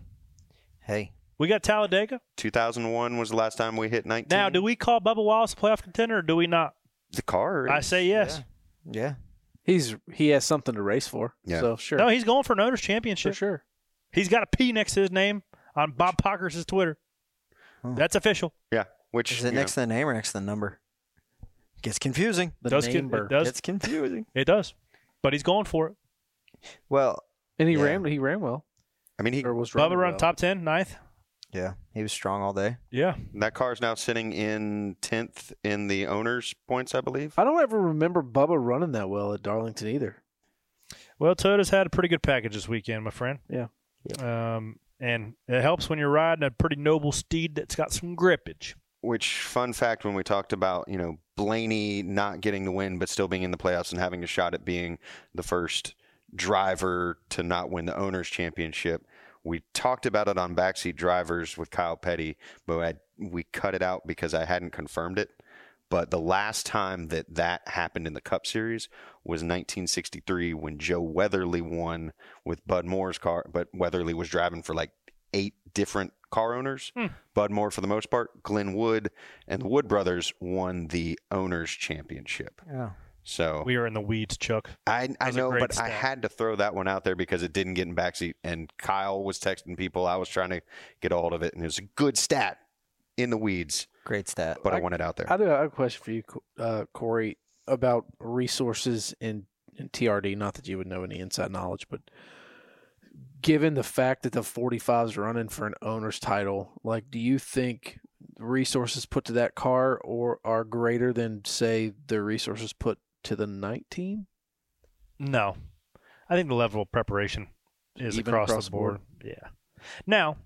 Hey, We got Talladega. 2001 was the last time we hit 19. Now, do we call Bubba Wallace a playoff contender or do we not? the car? I say yes. yeah. He's he has something to race for. Yeah. So sure. No, he's going for an owners for championship. sure. He's got a P next to his name on Bob Pockrass' Twitter. Oh. That's official. yeah. Which Is it you next to the name or next to the number? Gets confusing. The does get, number. it does. Gets confusing. It does. But he's going for it. Well, And he Yeah. ran he ran well. I mean, he, Or was Bubba running run well. top 10, ninth. yeah, he was strong all day. Yeah. that car's now sitting in 10th in the owners' points, I believe. I don't ever remember Bubba running that well at Darlington either. Well, Toyota's had a pretty good package this weekend, my friend. Yeah. Um, and it helps when you're riding a pretty noble steed that's got some grippage. Which fun fact when we talked about you know Blaney not getting the win but still being in the playoffs and having a shot at being the first driver to not win the owners championship. We talked about it on backseat drivers with Kyle Petty, but I, we cut it out because I hadn't confirmed it. But the last time that that happened in the Cup Series was 1963 when Joe Weatherly won with Bud Moore's car. But Weatherly was driving for like eight different car owners. Hmm. Bud Moore, for the most part, Glenn Wood, and the Wood brothers won the owners championship. Yeah. So We are in the weeds, Chuck. I, I know, great but I had to throw that one out there because it didn't get in backseat. And Kyle was texting people. I was trying to get a hold of it, and it was a good stat in the weeds, Great stat. but I, want it out there. I do have a question for you, uh, Corey, about resources in, in TRD. Not that you would know any inside knowledge, but given the fact that the 45 is running for an owner's title, like, do you think resources put to that car or are greater than, say, the resources put to the 19? No, I think the level of preparation is Even across, across the the board. Yeah. Now,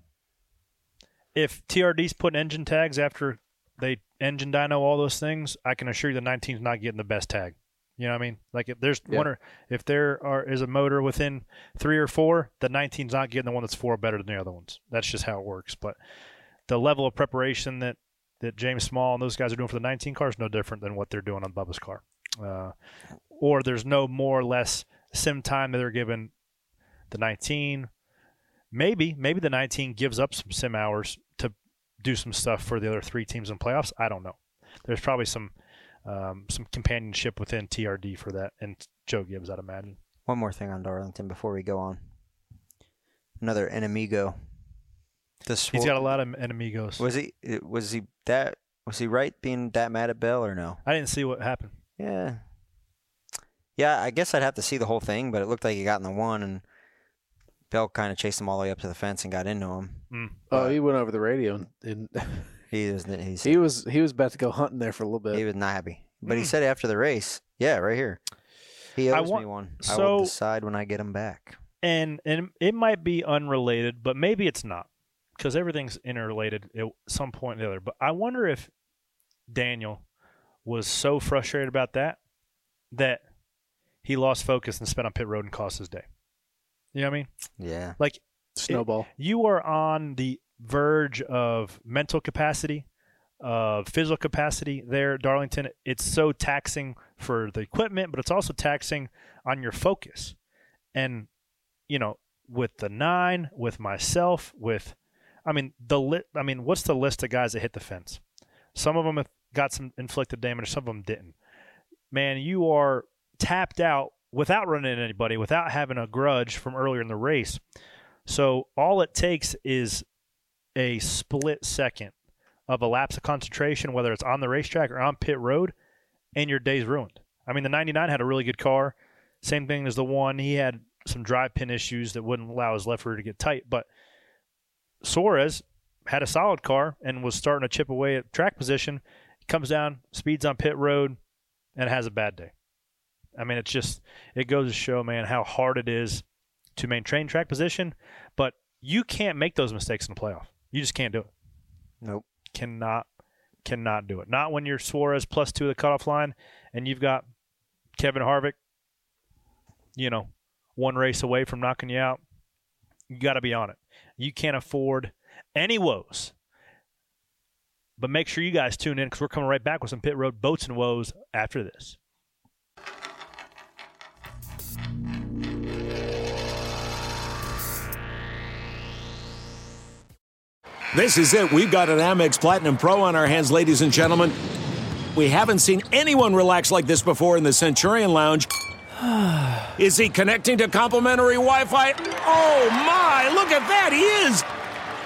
if TRD's putting engine tags after they engine dyno all those things, I can assure you the 19's not getting the best tag. You know what I mean? Like if there's Yeah. one or if there are is a motor within three or four, the 19's not getting the one that's four better than the other ones. That's just how it works. But the level of preparation that that James Small and those guys are doing for the 19 car is no different than what they're doing on Bubba's car. Uh, or there's no more or less sim time that they're given. the 19. Maybe, maybe the 19 gives up some sim hours to do some stuff for the other three teams in playoffs. I don't know. There's probably some um, some companionship within TRD for that, and Joe Gibbs, I'd imagine. One more thing on Darlington before we go on. Another enemigo. The He's got a lot of enemigos. Was he? Was he that? Was he right being that mad at Bell or no? I didn't see what happened. Yeah. Yeah, I guess I'd have to see the whole thing, but it looked like he got in the one, and Bell kind of chased him all the way up to the fence and got into him. Mm. Oh, he went over the radio and, and He was he, he was he was about to go hunting there for a little bit. he was not happy, but he said after the race, yeah, right here, he I owes want- me one. I will decide when I get him back. and and it might be unrelated, but maybe it's not because everything's interrelated at some point or the other. But I wonder if Daniel was so frustrated about that that he lost focus and spent on pit road and cost his day. You know what I mean? Yeah, Like Snowball. you are on the verge of mental capacity, of physical capacity there Darlington. It's so taxing for the equipment, but it's also taxing on your focus. And, you know, with the nine, with myself, with, I mean, the lit, I mean, what's the list of guys that hit the fence? Some of them have got some inflicted damage, some of them didn't. Man, you are tapped out without running anybody, without having a grudge from earlier in the race. So all it takes is a split second of a lapse of concentration, whether it's on the racetrack or on pit road, and your day's ruined. I mean, the 99 had a really good car. Same thing as the one. He had some drive pin issues that wouldn't allow his left rear to get tight. But Suarez had a solid car and was starting to chip away at track position. Comes down, speeds on pit road, and has a bad day. I mean, it's just, it goes to show, man, how hard it is to maintain track position. But you can't make those mistakes in the playoff. You just can't do it. nope. Cannot, cannot do it. Not when you're Suarez plus two of the cutoff line and you've got Kevin Harvick, you know, one race away from knocking you out. You got to be on it. You can't afford any woes. But make sure you guys tune in because we're coming right back with some pit road boats and woes after this. This is it. We've got an Amex Platinum Pro on our hands, ladies and gentlemen. We haven't seen anyone relax like this before in the Centurion Lounge. Is he connecting to complimentary Wi Fi? Oh my, look at that, he is!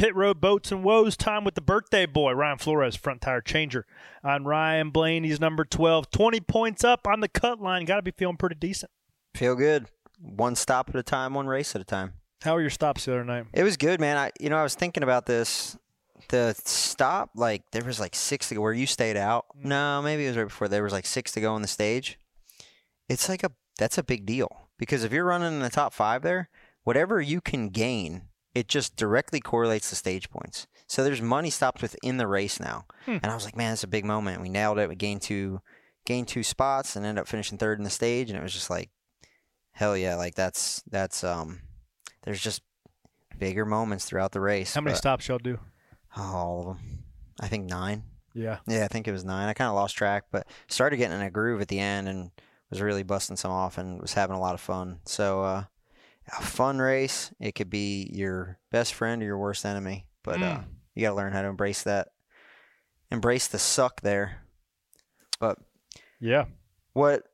Pit Road Boats and Woes time with the birthday boy, Ryan Flores, front tire changer. On Ryan Blaney's number 12, 20 points up on the cut line. Got to be feeling pretty decent. Feel good. One stop at a time, one race at a time. How were your stops the other night? It was good, man. I you know I was thinking about this. The stop, like there was like six to go. Where you stayed out? Hmm. No, maybe it was right before. There was like six to go on the stage. It's like a that's a big deal because if you're running in the top five there, whatever you can gain, it just directly correlates to stage points. So there's money stops within the race now, and I was like, man, it's a big moment. We nailed it. We gained two, gained two spots, and ended up finishing third in the stage, and it was just like, hell yeah, like that's that's um, there's just bigger moments throughout the race. How many but- stops y'all do? Oh, all of them. I think nine. Yeah. Yeah, I think it was nine. I kind of lost track, but started getting in a groove at the end and was really busting some off and was having a lot of fun. So, uh, a fun race. It could be your best friend or your worst enemy, but uh, Mm. you got to learn how to embrace that. Embrace the suck there. But Yeah. what?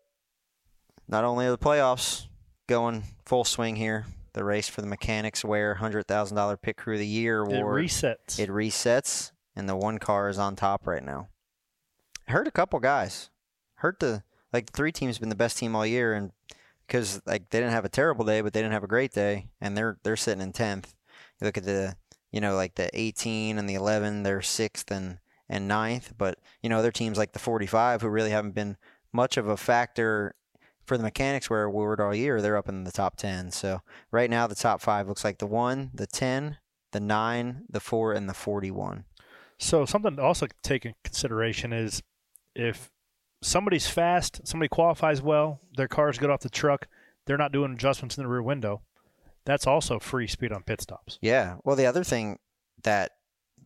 Not only are the playoffs going full swing here, the race for the Mechanix Wear hundred thousand dollar Pit Crew of the Year It award. resets. It resets, and the one car is on top right now. Hurt a couple guys. Hurt the like the three team's been the best team all year, and because like they didn't have a terrible day, but they didn't have a great day, and they're they're sitting in tenth. You look at the you know like the 18 and the 11, they're sixth and and ninth, but you know other teams like the 45 who really haven't been much of a factor for the Mechanix Wear Woodward all year, they're up in the top 10. So right now the top five looks like the one, the 10, the nine, the four, and the 41. So something to also take in consideration is if somebody's fast, somebody qualifies well, their car's good off the truck, they're not doing adjustments in the rear window. That's also free speed on pit stops. Yeah. Well, the other thing that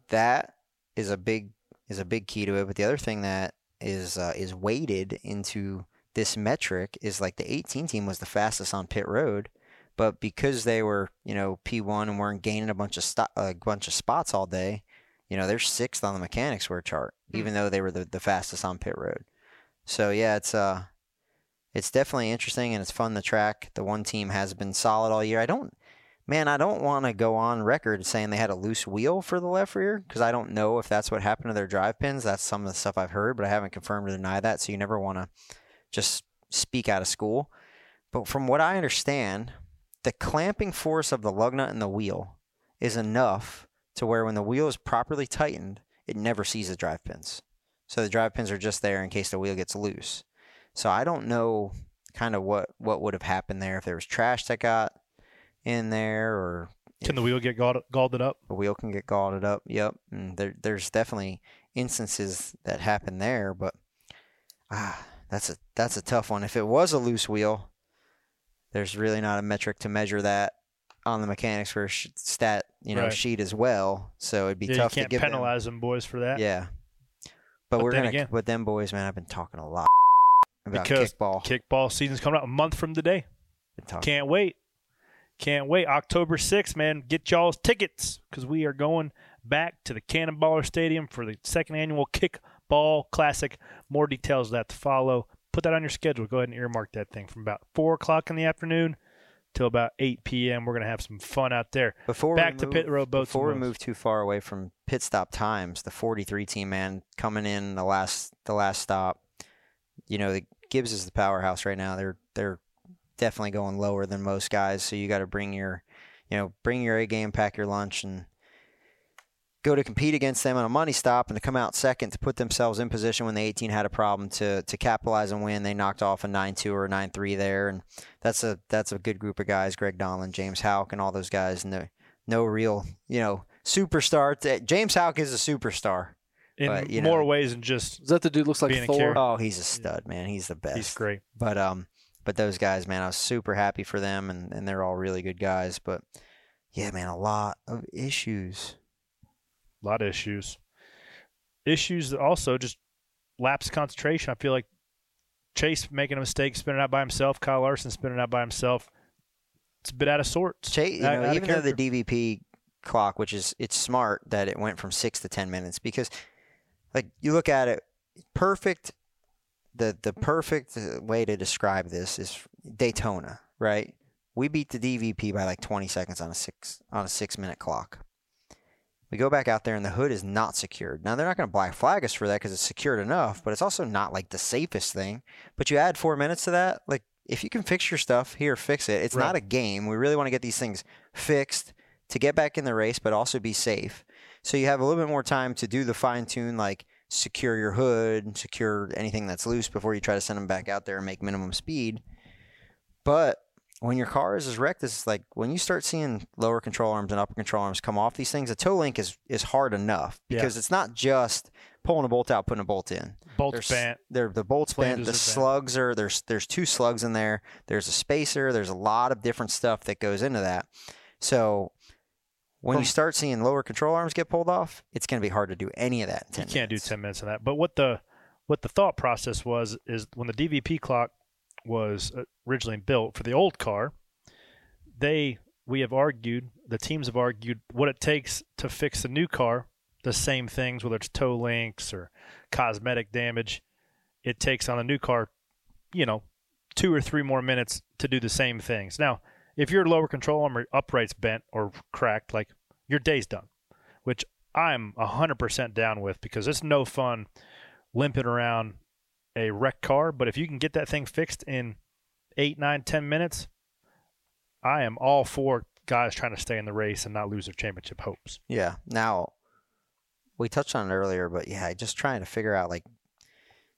that is a big is a big key to it, but the other thing that is uh, is weighted into this metric is like the 18 team was the fastest on pit road, but because they were you know P1 and weren't gaining a bunch of sto- a bunch of spots all day, you know they're sixth on the Mechanix Wear chart, even though they were the, the fastest on pit road. So yeah, it's uh it's definitely interesting and it's fun to track. The one team has been solid all year. I don't man, I don't want to go on record saying they had a loose wheel for the left rear because I don't know if that's what happened to their drive pins. That's some of the stuff I've heard, but I haven't confirmed or denied that. So you never want to just speak out of school. But from what I understand, the clamping force of the lug nut and the wheel is enough to where when the wheel is properly tightened, it never sees the drive pins. So the drive pins are just there in case the wheel gets loose. So I don't know kind of what what would have happened there if there was trash that got in there or Can the wheel get galled, up? The wheel can get galled up. Yep, and there there's definitely instances that happen there, but ah, that's a that's a tough one. If it was a loose wheel, there's really not a metric to measure that on the mechanics for sh- stat you know Right. sheet as well. So it'd be Yeah, tough to can't give them- penalize them boys for that. Yeah, but, But we're gonna again- with them boys, man. I've been talking a lot about because kickball. kickball season's coming up a month from today. Can't wait. Can't wait. October 6th, man. Get y'all's tickets because we are going back to the Cannonballer Stadium for the second annual Kickball Classic. More details of that to follow. Put that on your schedule. Go ahead and earmark that thing from about 4 o'clock in the afternoon till about 8 p.m. We're going to have some fun out there. Before back we to move, pit road boats. Before we move too far away from pit stop times, the 43 team man coming in the last the last stop. You know, the Gibbs is the powerhouse right now. They're they're definitely going lower than most guys, so you got to bring your you know bring your A game, pack your lunch, and go to compete against them on a money stop and to come out second to put themselves in position when the 18 had a problem to to capitalize and win. They knocked off a 9-2 or a 9-3 there, and that's a that's a good group of guys. Greg Donlin, James Houck, and all those guys. No, no real you know superstar. T- James Houck is a superstar. in but, you more know- ways than just Is that the dude looks like Being a Thor? Oh, he's a stud, man. He's the best. he's great. But um, but those guys, man, I was super happy for them, and and they're all really good guys. But yeah, man, a lot of issues. A lot of issues. Issues that also just lapse concentration. I feel like Chase making a mistake, spinning out by himself. Kyle Larson spinning out by himself. It's a bit out of sorts. Chase, you Out- know, even though the. DVP clock, which is it's smart that it went from six to ten minutes because, like, you look at it, perfect the the perfect uh, way to describe this is Daytona, right? We beat the DVP by like 20 seconds on a six on a six minute clock. We go back out there and the hood is not secured. Now they're not going to black flag us for that because it's secured enough, but it's also not like the safest thing. But you add four minutes to that, like if you can fix your stuff here, fix it. It's Right. not a game. We really want to get these things fixed to get back in the race, but also be safe. So you have a little bit more time to do the fine tune, like secure your hood, secure anything that's loose before you try to send them back out there and make minimum speed. But when your car is as wrecked as it's like when you start seeing lower control arms and upper control arms come off these things, a toe link is is hard enough Yeah. because it's not just pulling a bolt out, putting a bolt in. Bolts There's- bent. They're the bolts bent. The are bent. slugs are there's there's two slugs in there. There's a spacer. There's a lot of different stuff that goes into that. So when you start seeing lower control arms get pulled off, it's going to be hard to do any of that. In 10 you can't do 10 minutes of that. But what the what the thought process was is when the DVP clock was uh, originally built for the old car, they we have argued, the teams have argued what it takes to fix the new car, the same things whether it's toe links or cosmetic damage, it takes on a new car, you know, 2 or 3 more minutes to do the same things. Now, if your lower control arm or upright's bent or cracked, like your day's done, which I'm 100% down with because it's no fun limping around a wrecked car. But if you can get that thing fixed in eight, nine, ten minutes, I am all for guys trying to stay in the race and not lose their championship hopes. Yeah. Now, we touched on it earlier, but yeah, just trying to figure out like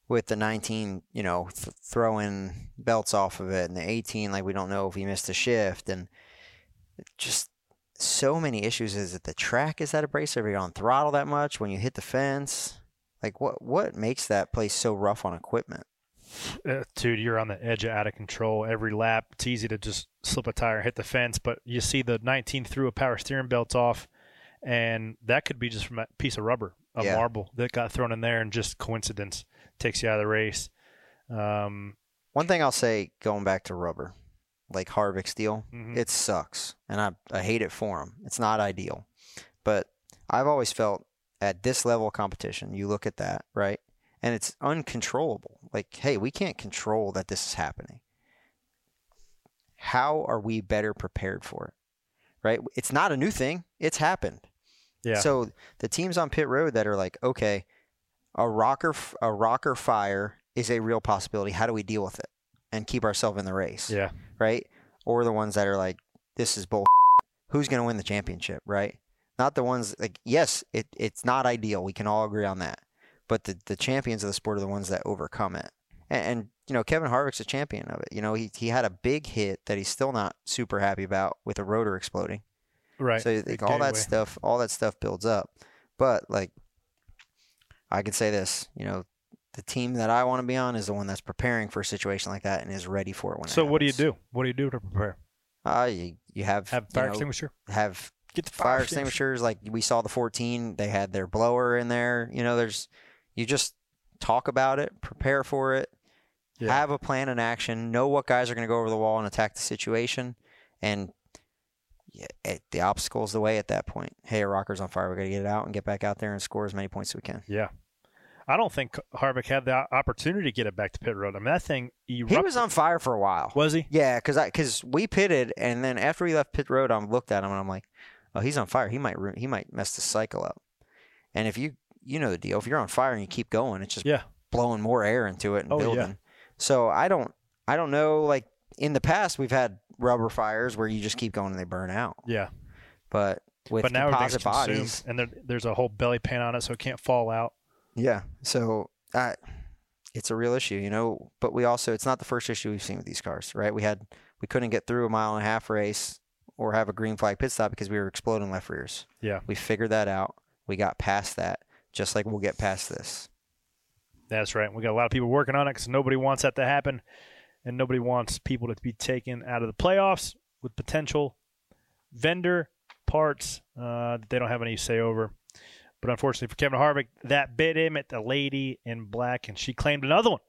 with the 19, you know, th- throwing belts off of it, and the 18, like we don't know if he missed a shift, and just so many issues. Is it the track is that abrasive? Are you on throttle that much when you hit the fence? Like what what makes that place so rough on equipment? Uh, dude, you're on the edge of out of control every lap. It's easy to just slip a tire, hit the fence, but you see the 19 threw a power steering belt off, and that could be just from a piece of rubber, a Yeah. marble that got thrown in there, and just coincidence takes you out of the race. Um, One thing I'll say, going back to rubber, like Harvick steel, Mhm. it sucks, and I I hate it for him. It's not ideal, but I've always felt at this level of competition, you look at that right, and it's uncontrollable. Like, hey, we can't control that this is happening. How are we better prepared for it? Right? It's not a new thing. It's happened. yeah. So the teams on pit road that are like, okay, a rocker a rocker fire is a real possibility. How do we deal with it and keep ourselves in the race? yeah. Right? Or the ones that are like, this is bull. Who's going to win the championship? Right? Not the ones like, yes, it, it's not ideal. We can all agree on that. But the, the champions of the sport are the ones that overcome it. And, and you know, Kevin Harvick's a champion of it. You know, he he had a big hit that he's still not super happy about with a rotor exploding. Right. So like, all that stuff, all that stuff builds up. But like, I can say this, you know, the team that I want to be on is the one that's preparing for a situation like that and is ready for it when. it So what do you do? What do you do to prepare? Uh, you, you have Have you fire know, extinguisher. have Get the fire extinguishers. Like we saw the 14, they had their blower in there. You know, there's you just talk about it, prepare for it, Yeah. have a plan in action, know what guys are going to go over the wall and attack the situation, and yeah, it, the obstacle is the way at that point. Hey, a rocker's on fire. We got to get it out and get back out there and score as many points as we can. Yeah. I don't think Harvick had the opportunity to get it back to pit road. I mean, that thing He was on fire for a while. Was he? Yeah, because I because we pitted, and then after we left pit road, I looked at him and I'm like, oh, he's on fire. He might ru- he might mess the cycle up. And if you you know the deal, if you're on fire and you keep going, it's just Yeah. blowing more air into it and Oh, yeah. building. So I don't I don't know. Like in the past, we've had rubber fires where you just keep going and they burn out. Yeah. But with but now composite bodies, and there, there's a whole belly pan on it, so it can't fall out. yeah. So I, it's a real issue, you know. But we also it's not the first issue we've seen with these cars, right? We had we couldn't get through a mile and a half race or have a green flag pit stop because we were exploding left rears. Yeah. We figured that out. We got past that, just like we'll get past this. That's right. We got a lot of people working on it because nobody wants that to happen, and nobody wants people to be taken out of the playoffs with potential vendor parts uh, that they don't have any say over. But unfortunately for Kevin Harvick, that bit him at the lady in black, and she claimed another one.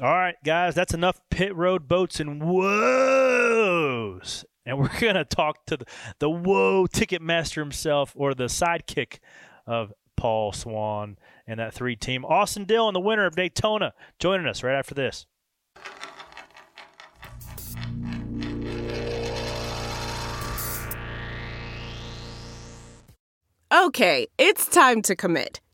All right, guys, that's enough pit road boats and woes. And we're going to talk to the, the woe ticket master himself or the sidekick of Paul Swan and that three team. Austin Dillon, the winner of Daytona, joining us right after this. Okay, it's time to commit.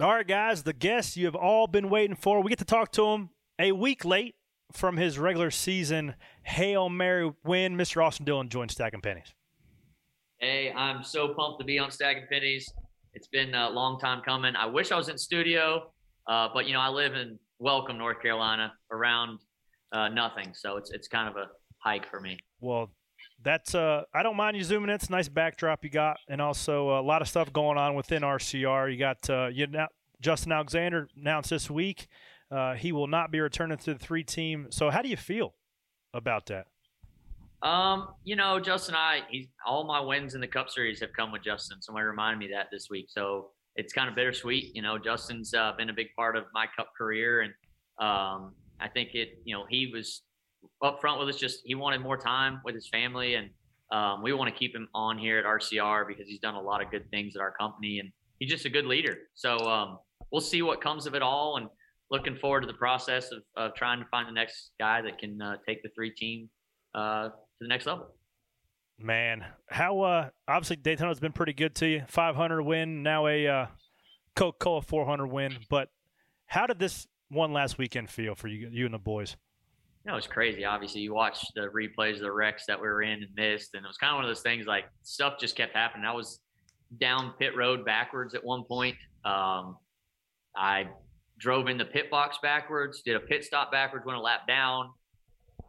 All right, guys, the guest you have all been waiting for. We get to talk to him a week late from his regular season Hail Mary win. Mr. Austin Dillon joins Stacking Pennies. Hey, I'm so pumped to be on Stacking Pennies. It's been a long time coming. I wish I was in studio, uh, but you know I live in Welcome, North Carolina, around uh, nothing, so it's it's kind of a hike for me. Well, that's uh, I don't mind you zooming in. It's a nice backdrop you got, and also a lot of stuff going on within RCR. You got uh, you now, Justin Alexander announced this week uh, he will not be returning to the three team. So how do you feel about that? Um, you know, Justin, I all my wins in the Cup Series have come with Justin. Somebody reminded me that this week, so it's kind of bittersweet. You know, Justin's uh, been a big part of my Cup career, and um, I think it. You know, he was up front with us. Just he wanted more time with his family, and um, we want to keep him on here at RCR because he's done a lot of good things at our company, and he's just a good leader. So um, we'll see what comes of it all, and looking forward to the process of, of trying to find the next guy that can uh, take the three team uh, to the next level. Man, how uh, obviously Daytona's been pretty good to you. 500 win, now a uh, Coca-Cola 400 win. But how did this one last weekend feel for you, you and the boys? You know, it was crazy. Obviously, you watch the replays of the wrecks that we were in and missed, and it was kind of one of those things like stuff just kept happening. I was down pit road backwards at one point. Um, I drove in the pit box backwards, did a pit stop backwards, went a lap down,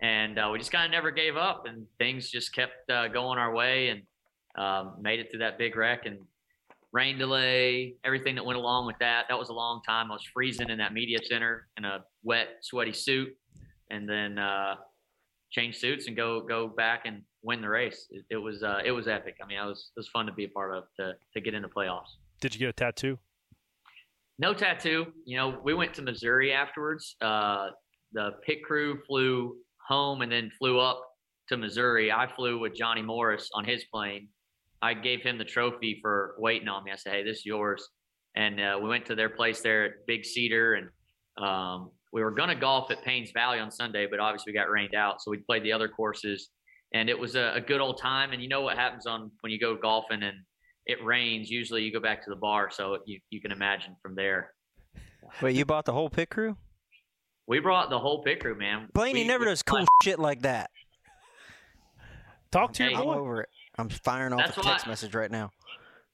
and uh, we just kind of never gave up, and things just kept uh, going our way, and um, made it through that big wreck and rain delay, everything that went along with that. That was a long time. I was freezing in that media center in a wet, sweaty suit, and then uh, change suits and go go back and win the race. It, it was uh, it was epic. I mean, I was it was fun to be a part of to to get into playoffs. Did you get a tattoo? No tattoo. You know, we went to Missouri afterwards. Uh, the pit crew flew home and then flew up to Missouri. I flew with Johnny Morris on his plane. I gave him the trophy for waiting on me. I said, "Hey, this is yours." And uh, we went to their place there at Big Cedar, and um, we were going to golf at Paynes Valley on Sunday, but obviously we got rained out, so we played the other courses, and it was a, a good old time. And you know what happens on when you go golfing and it rains, usually you go back to the bar. So you, you can imagine from there. Wait, you bought the whole pit crew? We brought the whole pit crew, man. Blaney we, never we, does cool shit like that. Talk to Hey. your I'm over it. I'm firing off That's a text why- message right now.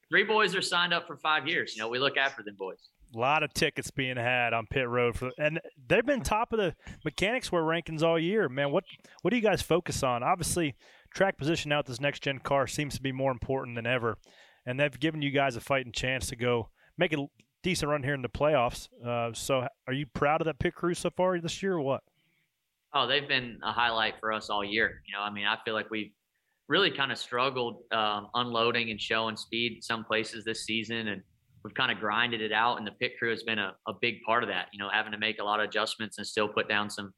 Three boys are signed up for five years. You know, we look after them boys. A lot of tickets being had on pit road for, and they've been top of the Mechanix Wear rankings all year. Man, what what do you guys focus on? Obviously, track position out this next gen car seems to be more important than ever, and they've given you guys a fighting chance to go make a decent run here in the playoffs. Uh, so, are you proud of that pit crew so far this year, or what? Oh, they've been a highlight for us all year. You know, I mean, I feel like we've really kind of struggled um, unloading and showing speed some places this season, and we've kind of grinded it out, and the pit crew has been a, a big part of that. You know, having to make a lot of adjustments and still put down some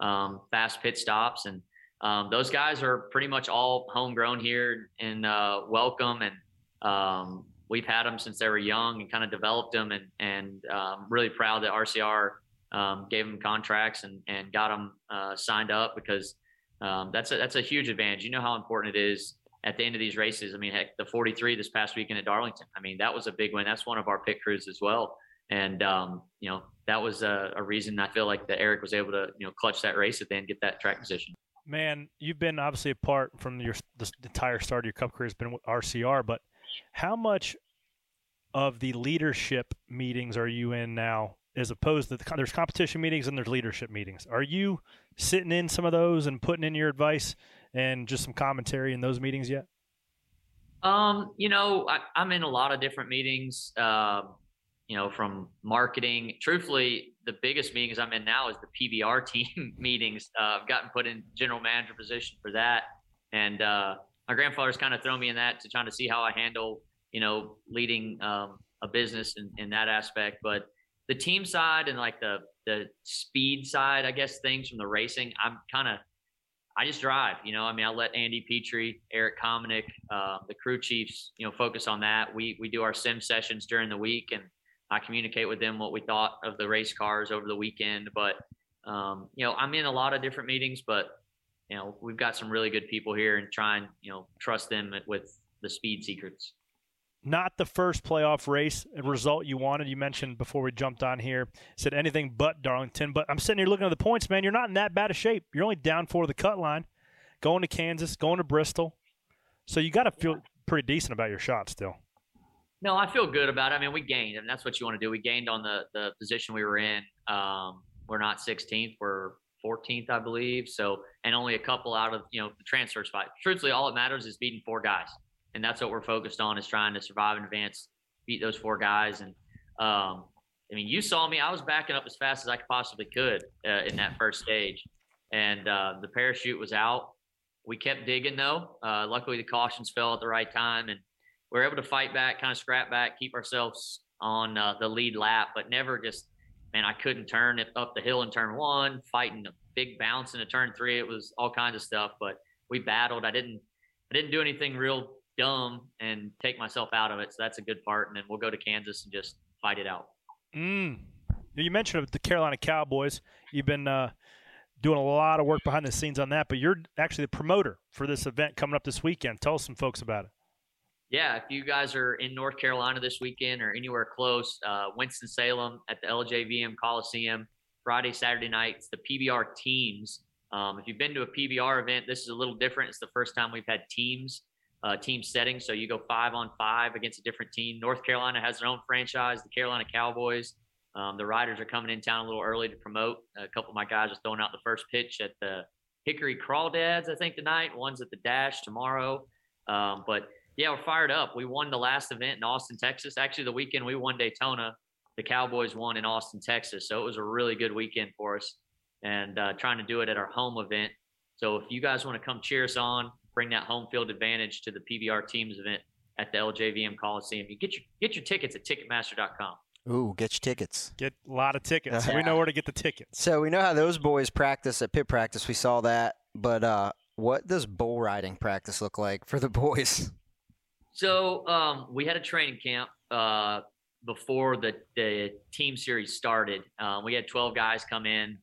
um, fast pit stops, and um, those guys are pretty much all homegrown here and uh, welcome, and um, we've had them since they were young and kind of developed them, and and um, really proud that RCR um, gave them contracts and and got them uh, signed up because um, that's a that's a huge advantage. You know how important it is at the end of these races. I mean, heck, the 43 this past weekend at Darlington. I mean, that was a big win. That's one of our pit crews as well. And um, you know, that was a, a, reason I feel like that Erik was able to you know clutch that race at the end, get that track position. Man, you've been obviously apart from your the entire start of your Cup career has been with RCR, but how much of the leadership meetings are you in now as opposed to the, there's competition meetings and there's leadership meetings. Are you sitting in some of those and putting in your advice and just some commentary in those meetings yet? Um, you know, I, am in a lot of different meetings. Uh, you know, from marketing. Truthfully, the biggest meetings I'm in now is the PBR team meetings. Uh, I've gotten put in general manager position for that, and uh, my grandfather's kind of thrown me in that to trying to see how I handle, you know, leading um, a business in, in that aspect. But the team side and like the the speed side, I guess things from the racing, I'm kind of I just drive. You know, I mean, I let Andy Petree, Eric Kominick, uh, the crew chiefs, you know, focus on that. We we do our sim sessions during the week, and I communicate with them what we thought of the race cars over the weekend. But um, you know, I'm in a lot of different meetings, but you know, we've got some really good people here, and try and you know trust them with the speed secrets not the first playoff race result you wanted. You mentioned before we jumped on here, said anything but Darlington. But I'm sitting here looking at the points, man. You're not in that bad of shape. You're only down for the cut line, going to Kansas, going to Bristol. So you got to feel pretty decent about your shot still. No, I feel good about it. I mean, we gained, and that's what you want to do. We gained on the the position we were in. Um, we're not 16th. We're 14th, I believe. So, and only a couple out of you know the transfer spot. Truthfully, all that matters is beating four guys and that's what we're focused on is trying to survive in advance, beat those four guys. And um, I mean, you saw me; I was backing up as fast as I possibly could uh, in that first stage, and uh, the parachute was out. We kept digging though. Uh, luckily, the cautions fell at the right time, and we were able to fight back, kind of scrap back, keep ourselves on uh, the lead lap, but never just. Man, I couldn't turn it up the hill in turn one, fighting a big bounce into turn three. It was all kinds of stuff, but we battled. I didn't I didn't do anything real dumb and take myself out of it. So that's a good part. And then we'll go to Kansas and just fight it out. Mm. You mentioned the Carolina Cowboys. You've been uh, doing a lot of work behind the scenes on that, but you're actually the promoter for this event coming up this weekend. Tell us some folks about it. Yeah, if you guys are in North Carolina this weekend or anywhere close, uh, Winston Salem at the LJVM Coliseum, Friday, Saturday nights, the PBR teams. Um, if you've been to a PBR event, this is a little different. It's the first time we've had teams uh, team setting. So you go five on five against a different team. North Carolina has their own franchise, the Carolina Cowboys. Um, the riders are coming in town a little early to promote. A couple of my guys are throwing out the first pitch at the Hickory Crawdads, I think, tonight. One's at the Dash tomorrow. Um, but yeah, we're fired up. We won the last event in Austin, Texas. Actually, the weekend we won Daytona, the Cowboys won in Austin, Texas. So it was a really good weekend for us and uh, trying to do it at our home event. So if you guys want to come cheer us on, bring that home field advantage to the PBR teams event at the LJVM Coliseum. You get your get your tickets at Ticketmaster.com. Ooh, get your tickets. Get a lot of tickets. we know where to get the tickets. So we know how those boys practice at pit practice. We saw that, but uh, what does bull riding practice look like for the boys? So um, we had a training camp uh, before the, the team series started. Uh, we had 12 guys come in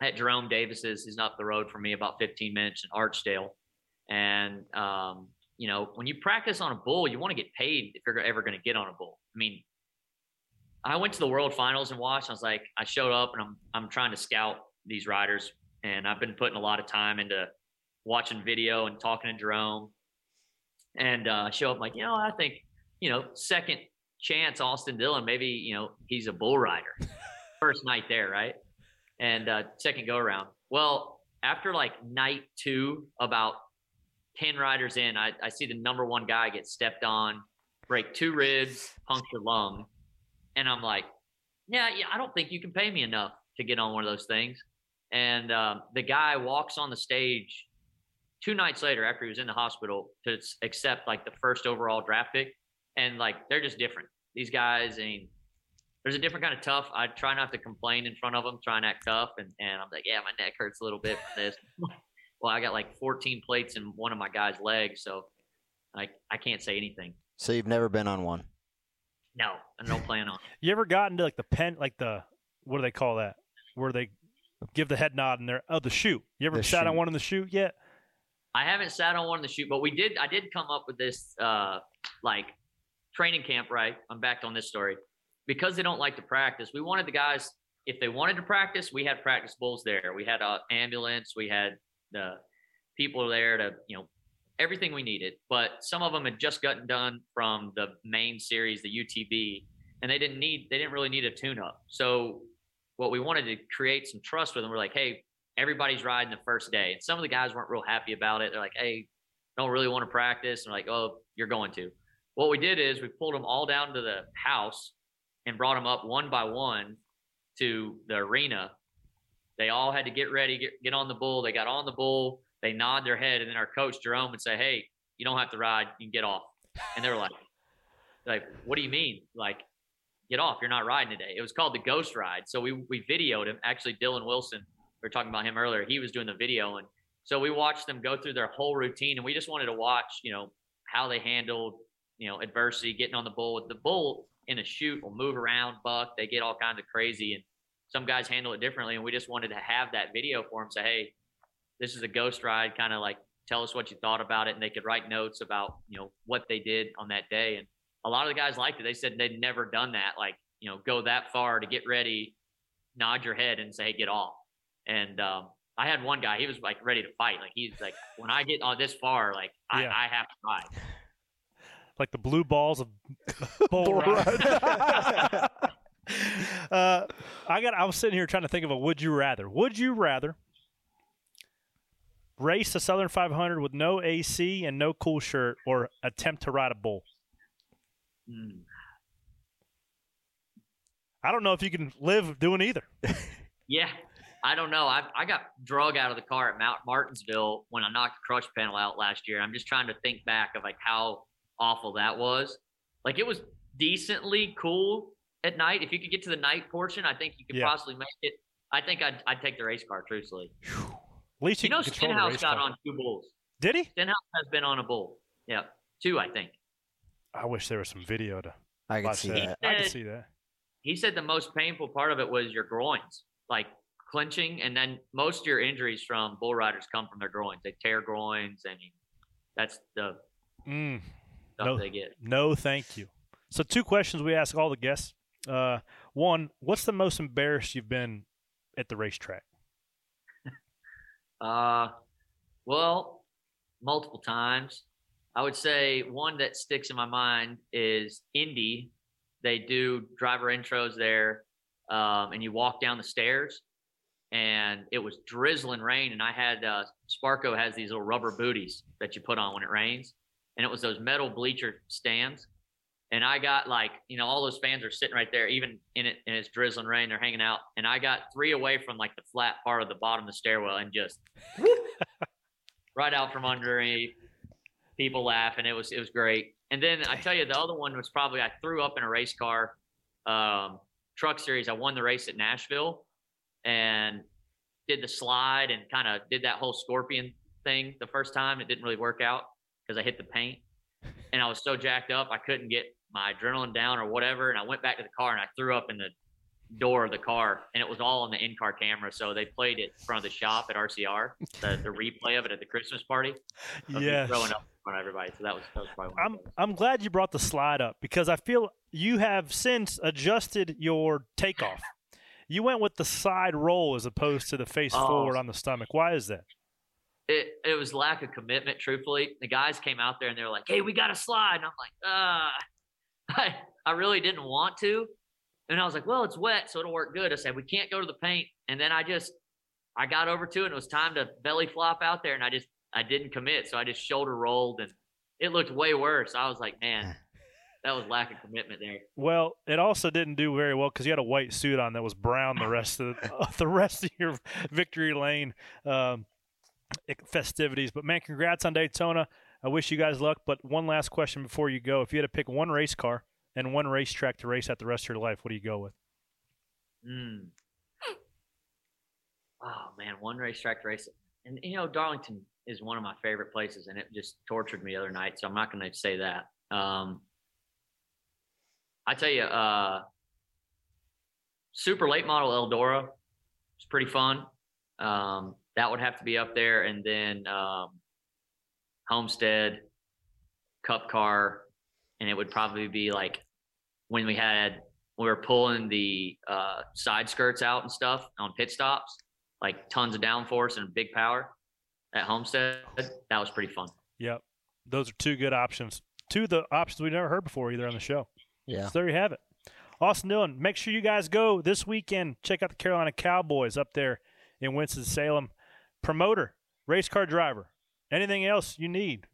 at Jerome Davis's. He's not the road from me about 15 minutes in Archdale. And um, you know, when you practice on a bull, you want to get paid if you're ever going to get on a bull. I mean, I went to the World Finals and watched. I was like, I showed up and I'm I'm trying to scout these riders, and I've been putting a lot of time into watching video and talking to Jerome. And uh, I show up like, you know, I think, you know, second chance Austin Dillon, maybe you know he's a bull rider. First night there, right? And uh, second go around. Well, after like night two, about 10 riders in, I, I see the number one guy get stepped on, break two ribs, puncture lung. And I'm like, yeah, yeah, I don't think you can pay me enough to get on one of those things. And um, the guy walks on the stage two nights later after he was in the hospital to accept like the first overall draft pick. And like, they're just different. these guys, I mean, there's a different kind of tough. I try not to complain in front of them, try and act tough, and and I'm like, yeah, my neck hurts a little bit from this. Well, I got like 14 plates in one of my guys' legs, so like I can't say anything. So you've never been on one. No, I don't plan on. You ever gotten to like the pen, like the what do they call that? Where they give the head nod and they're oh the chute. You ever The sat on one in the chute yet? I haven't sat on one in the chute, but we did. I did come up with this uh, like training camp. Right, I'm back on this story because they don't like to practice. We wanted the guys if they wanted to practice, we had practice bulls there. We had an ambulance. We had the people there to you know everything we needed. But some of them had just gotten done from the main series, the UTB, and they didn't need they didn't really need a tune up. So what we wanted to create some trust with them. We're like, hey, everybody's riding the first day. And some of the guys weren't real happy about it. They're like, hey, don't really want to practice. And like, oh, you're going to. What we did is we pulled them all down to the house and brought them up one by one to the arena. They all had to get ready, get, get on the bull. They got on the bull. They nod their head, and then our coach Jerome would say, "Hey, you don't have to ride. You can get off." And they were like, "Like, what do you mean? Like, get off? You're not riding today." It was called the Ghost Ride. So we we videoed him. Actually, Dylan Wilson. We were talking about him earlier. He was doing the video, and so we watched them go through their whole routine, and we just wanted to watch, you know, how they handled, you know, adversity, getting on the bull. The bull in a chute will move around, buck. They get all kinds of crazy, and some guys handle it differently. And we just wanted to have that video for them. Say, hey, this is a ghost ride. Kind of like tell us what you thought about it, and they could write notes about you know what they did on that day. And a lot of the guys liked it. They said they'd never done that. Like you know, go that far to get ready, nod your head, and say, hey, get off. And um, I had one guy. He was like ready to fight. Like he's like, when I get on this far, like I, Yeah. I have to ride. Like the blue balls of bull ride. uh, I got. I was sitting here trying to think of a would you rather. Would you rather race the Southern 500 with no AC and no cool shirt, or attempt to ride a bull? Mm. I don't know if you can live doing either. Yeah, I don't know. I I got drug out of the car at Mount Martinsville when I knocked the crush panel out last year. I'm just trying to think back of like how awful that was. Like it was decently cool at night. If you could get to the night portion, I think you could Yeah. possibly make it. I think I'd, I'd take the race car, truthfully. At least you, You know, can control the Stenhouse race got car. on two bulls. Did he? Stenhouse has been on a bull. Yeah, two, I think. I wish there was some video to I could see that. that. I can said- see that. he said the most painful part of it was your groins, like clenching, and then most of your injuries from bull riders come from their groins. They tear groins, and that's the Mm, stuff No. they get. no, thank you. So, two questions we ask all the guests. Uh, one, what's the most embarrassed you've been at the racetrack? Uh, well, multiple times. I would say one that sticks in my mind is Indy. They do driver intros there, um, and you walk down the stairs, and it was drizzling rain, and I had uh, Sparco has these little rubber booties that you put on when it rains, and it was those metal bleacher stands. And I got like, you know, all those fans are sitting right there, even in it, and it's drizzling rain. They're hanging out, and I got three away from like the flat part of the bottom of the stairwell, and just right out from underneath. People laughing. It was it was great. And then I tell you, the other one was probably I threw up in a race car, um, truck series. I won the race at Nashville, and did the slide and kind of did that whole scorpion thing the first time. It didn't really work out because I hit the paint, and I was so jacked up I couldn't get my adrenaline down or whatever. And I went back to the car and I threw up in the door of the car, and it was all on the in-car camera. So they played it in front of the shop at RCR, the, the replay of it at the Christmas party. me throwing up in front of everybody. So that was, that was probably one I'm. I'm glad you brought the slide up because I feel you have since adjusted your takeoff. You went with the side roll as opposed to the face Oh. forward on the stomach. Why is that? It, it was lack of commitment, truthfully. The guys came out there and they were like, hey, we got a slide. And I'm like, ah, I, I really didn't want to. And I was like, well, it's wet, so it'll work good. I said, we can't go to the paint. And then I just, I got over to it and it was time to belly flop out there. And I just, I didn't commit. So I just shoulder rolled and it looked way worse. I was like, man, that was lack of commitment there. Well, it also didn't do very well because you had a white suit on that was brown the rest of the, the rest of your victory lane um, festivities. But man, congrats on Daytona. I wish you guys luck. But one last question before you go: If you had to pick one race car and one racetrack to race at the rest of your life, what do you go with? Mm. Oh man, one racetrack to race, and you know Darlington is one of my favorite places, and it just tortured me the other night. So I'm not going to say that. Um, I tell you, uh, super late model Eldora was pretty fun. Um, that would have to be up there, and then um, Homestead, Cup Car, and it would probably be like when we had we were pulling the uh, side skirts out and stuff on pit stops, like tons of downforce and big power at Homestead. That was pretty fun. Yep. Those are two good options. Two of the options we've never heard before either on the show. Yeah. So there you have it. Austin Dillon, make sure you guys go this weekend. Check out the Carolina Cowboys up there in Winston-Salem. Promoter, race car driver, anything else you need.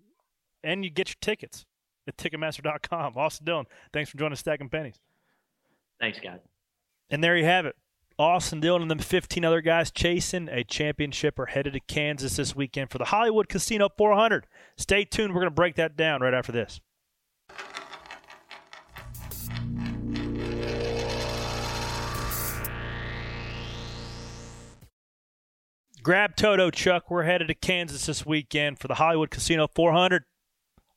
And you get your tickets at Ticketmaster.com. Austin Dillon, thanks for joining Stacking Pennies. Thanks, guys. And there you have it. Austin Dillon and the 15 other guys chasing a championship are headed to Kansas this weekend for the Hollywood Casino 400. Stay tuned. We're going to break that down right after this. Grab Toto, Chuck. We're headed to Kansas this weekend for the Hollywood Casino 400.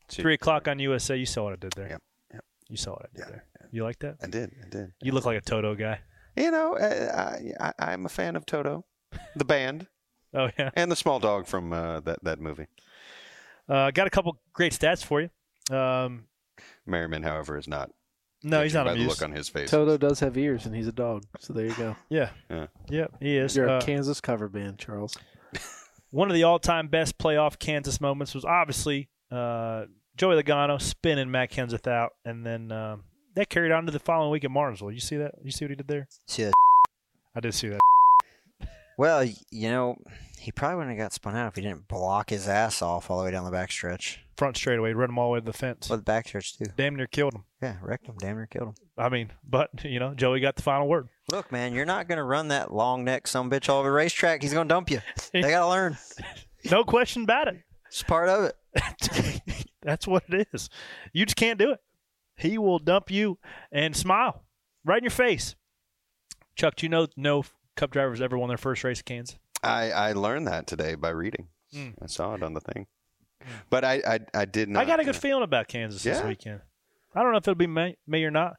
Three o'clock on USA. You saw what I did there. Yep. Yep. You saw what I did Yeah, there. You like that? I did. I did. You look like a Toto guy. You know, uh, I, I, I'm a fan of Toto, the band, Oh yeah. and the small dog from uh, that that movie. Uh, got a couple great stats for you. Um, Merriman, however, is not. No, he's not by the look on his face. Toto does have ears, and he's a dog. So there you go. Yeah. Yeah. Yep, he is. You're Uh, a Kansas cover band, Charles. one of the all-time best playoff Kansas moments was obviously uh, Joey Logano spinning Matt Kenseth out, and then um, that carried on to the following week at Martinsville. You see that? You see what he did there? See that? I did see that. Well, you know, he probably wouldn't have got spun out if he didn't block his ass off all the way down the backstretch. Front straightaway, run them all the way to the fence. Well, the backstretch too. Damn near killed him. Yeah, wrecked him. Damn near killed him. I mean, but you know, Joey got the final word. Look, man, you're not gonna run that long neck some bitch all over the racetrack. He's gonna dump you. They gotta learn. No question about it. It's part of it. That's what it is. You just can't do it. He will dump you and smile right in your face. Chuck, do you know no Cup drivers ever won their first race at Kansas? I, I learned that today by reading. Mm. I saw it on the thing, but I I, I did not. I got a good uh, feeling about Kansas this weekend. I don't know if it'll be me, me or not.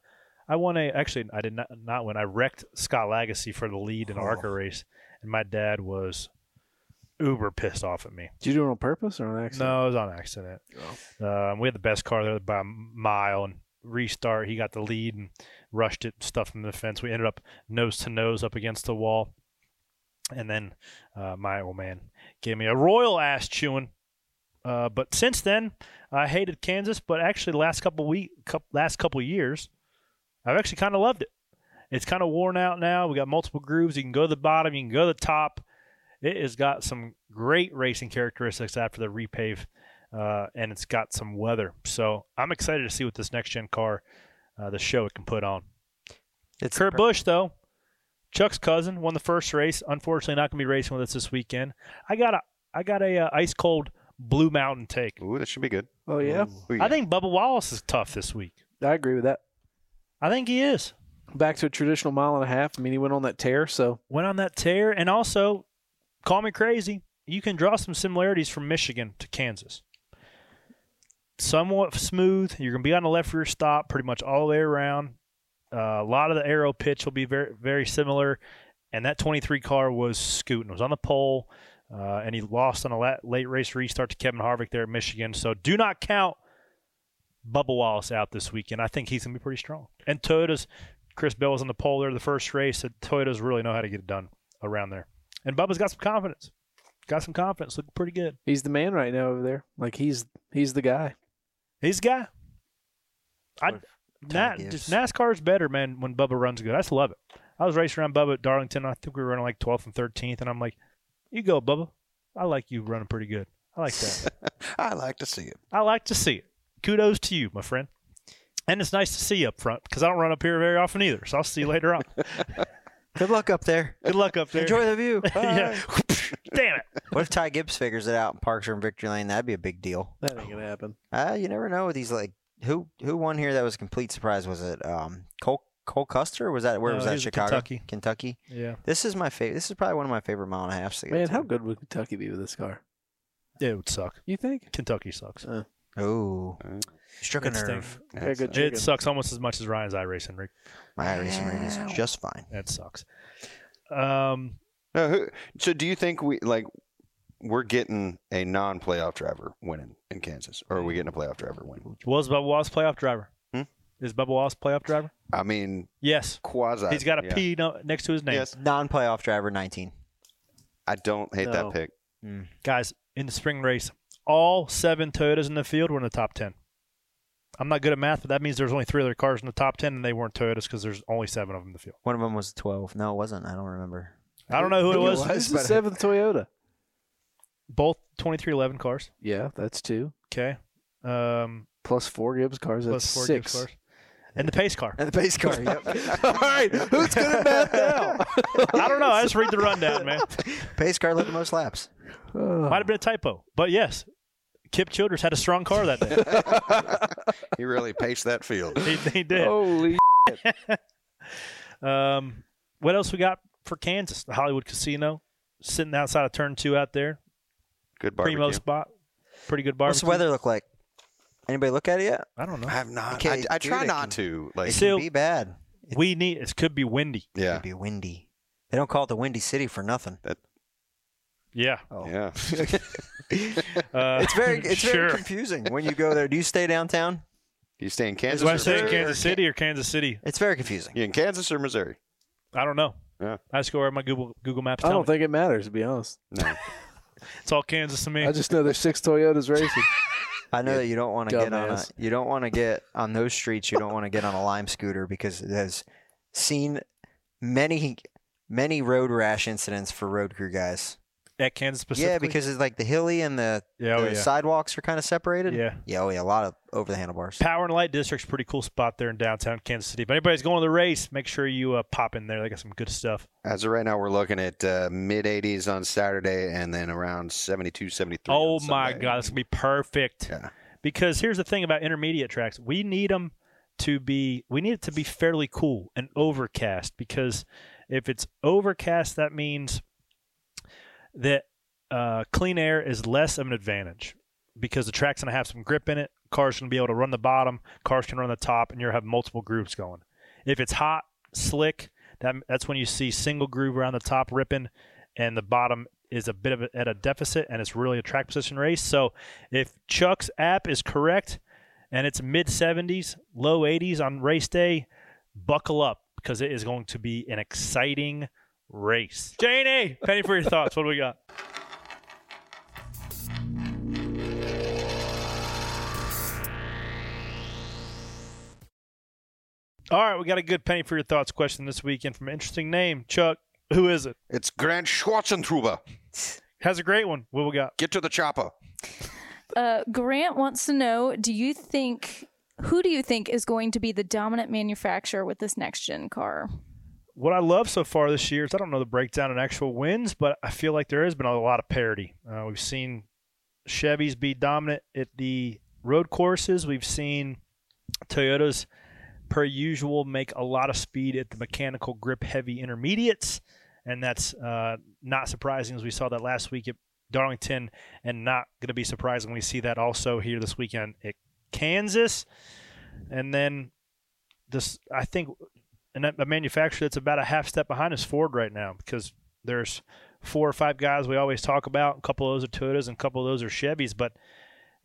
I won a actually I did not not win. I wrecked Scott Lagasse for the lead in an ARCA race, and my dad was uber pissed off at me. Did you do it on purpose or on accident? No, it was on accident. Um, we had the best car there by a mile, and restart. He got the lead and rushed it, stuffed him in the fence. We ended up nose to nose up against the wall, and then uh, my old man gave me a royal ass chewing. Uh, but since then, I hated Kansas. But actually, last couple week, couple, last couple years, I've actually kind of loved it. It's kind of worn out now. We got multiple grooves. You can go to the bottom. You can go to the top. It has got some great racing characteristics after the repave, uh, and it's got some weather. So I'm excited to see what this next gen car, uh, the show it can put on. It's Kurt per- Busch, though, Chuck's cousin, won the first race. Unfortunately, not going to be racing with us this weekend. I got a I got a uh, ice cold Blue Mountain take. Ooh, that should be good. Oh yeah, Who you I think Bubba Wallace is tough this week. I agree with that. I think he is. Back to a traditional mile and a half. I mean, he went on that tear, so Went on that tear, and also, call me crazy. You can draw some similarities from Michigan to Kansas. Somewhat smooth. You're going to be on the left rear stop pretty much all the way around. Uh, a lot of the aero pitch will be very very similar. And that 23 car was scooting. It was on the pole, uh, and he lost on a late race restart to Kevin Harvick there at Michigan. So do not count Bubba Wallace out this weekend. I think he's going to be pretty strong. And Toyota's Chris Bell was on the pole there the first race. And Toyota's really know how to get it done around there. And Bubba's got some confidence. Got some confidence. Looking pretty good. he's the man right now over there. Like he's he's the guy. He's the guy. I what Nat, Ty just. NASCAR is better, man, when Bubba runs good. I just love it. I was racing around Bubba at Darlington. I think we were running like 12th and 13th, and I'm like, you go, Bubba. I like you running pretty good. I like that. I like to see it. I like to see it. Kudos to you, my friend. And it's nice to see you up front because I don't run up here very often either. So I'll see you later on. Good luck up there. Good luck up there. Enjoy the view. yeah. Damn it. What if Ty Gibbs figures it out and parks her in victory lane? That'd be a big deal. That ain't gonna happen. Uh, you never know with these like who who won here? That was a complete surprise. Was it um, Cole Cole Custer? Was that where No, was that? Chicago, Kentucky. Kentucky. Yeah. This is my favorite. This is probably one of my favorite mile and a halfs to get Man, to. how good would Kentucky be with this car? Yeah, It would suck. You think? Kentucky sucks. Uh, Oh, struck a It nerve. stinks. good chicken. It sucks almost as much as Ryan's iRacing rig. My iRacing rig is just fine. That sucks. Um, No, who, so do you think we like we're getting a non-playoff driver winning in Kansas, or are we getting a playoff driver winning? was Bubba Wallace playoff driver? Is Bubba Wallace playoff driver? I mean, Yes. quasi. He's got a yeah. P no, next to his name. Yes, Non-playoff driver, 19. I don't hate No. that pick. Guys, in the spring race, all seven Toyotas in the field were in the top 10. I'm not good at math, but that means there's only three other cars in the top 10, and they weren't Toyotas because there's only seven of them in the field. One of them was 12. No, it wasn't. I don't remember. I don't know who it was. This is the seventh Toyota. Both 2311 cars. Yeah, that's two. Okay. Um, Plus four Gibbs cars. That's plus four six. Gibbs cars. And the pace car. And the pace car. Yep. All right, who's good at math now? I don't know. I just read the rundown, man. pace car led the most laps. Might have been a typo, but yes, Kip Childers had a strong car that day. He really paced that field. he, he did. Holy. Um, what else we got for Kansas? The Hollywood Casino, sitting outside of Turn Two out there, Good bar. primo barbecue. spot, pretty good barbecue. What's the weather look like? Anybody look at it yet? I don't know. I have not. Okay, I, I dude, try it not can- to. Like, It So- can be bad. We need. It could be windy. It yeah, could be windy. They don't call it the Windy City for nothing. Yeah. yeah. Uh, It's very it's sure. very confusing when you go there. Do you stay downtown? You stay in Kansas? Do I or say Missouri? Kansas City or Kansas City? It's very confusing. You in Kansas or Missouri? I don't know. Yeah. I just go where my Google Google Maps. I Tell don't me. think it matters to be honest. No. it's all Kansas to me. I just know there's six Toyotas racing. I know that you don't want to get on a, you don't want to get on those streets. You don't want to get on a lime scooter because it has seen many many road rash incidents for road crew guys. At Kansas specifically. Yeah, because it's like the hilly and the, Yeah, oh the yeah. sidewalks are kind of separated. Yeah. yeah, oh yeah, a lot of over the handlebars. Power and Light District's a pretty cool spot there in downtown Kansas City. If anybody's going to the race, make sure you uh, pop in there. They got some good stuff. As of right now, we're looking at uh, mid 80s on Saturday and then around 72, 73. Oh on my God, that's gonna be perfect. Yeah. Because here's the thing about intermediate tracks: we need them to be, we need it to be fairly cool and overcast. Because if it's overcast, that means that uh, clean air is less of an advantage because the track's gonna have some grip in it. Cars gonna be able to run the bottom, cars can run the top, and you'll have multiple groups going. If it's hot, slick, that that's when you see single groove around the top ripping, and the bottom is a bit of a, at a deficit, and it's really a track position race. So if Chuck's app is correct, and it's mid 70s, low 80s on race day, buckle up because it is going to be an exciting race. Janie, Penny for your thoughts. What do we got? All right, we got a good penny for your thoughts question this weekend from an interesting name. Chuck, who is it? It's Grant Schwarzentruber. Has a great one. What we got? Get to the chopper. Uh, Grant wants to know: Do you think who do you think is going to be the dominant manufacturer with this next gen car? What I love so far this year is I don't know the breakdown in actual wins, but I feel like there has been a lot of parity. Uh, we've seen Chevys be dominant at the road courses. We've seen Toyotas, per usual, make a lot of speed at the mechanical grip heavy intermediates. And that's uh, not surprising as we saw that last week at Darlington, and not going to be surprising we see that also here this weekend at Kansas. And then this, I think, and a manufacturer that's about a half step behind is Ford right now because there's four or five guys we always talk about. A couple of those are Toyotas and a couple of those are Chevys, but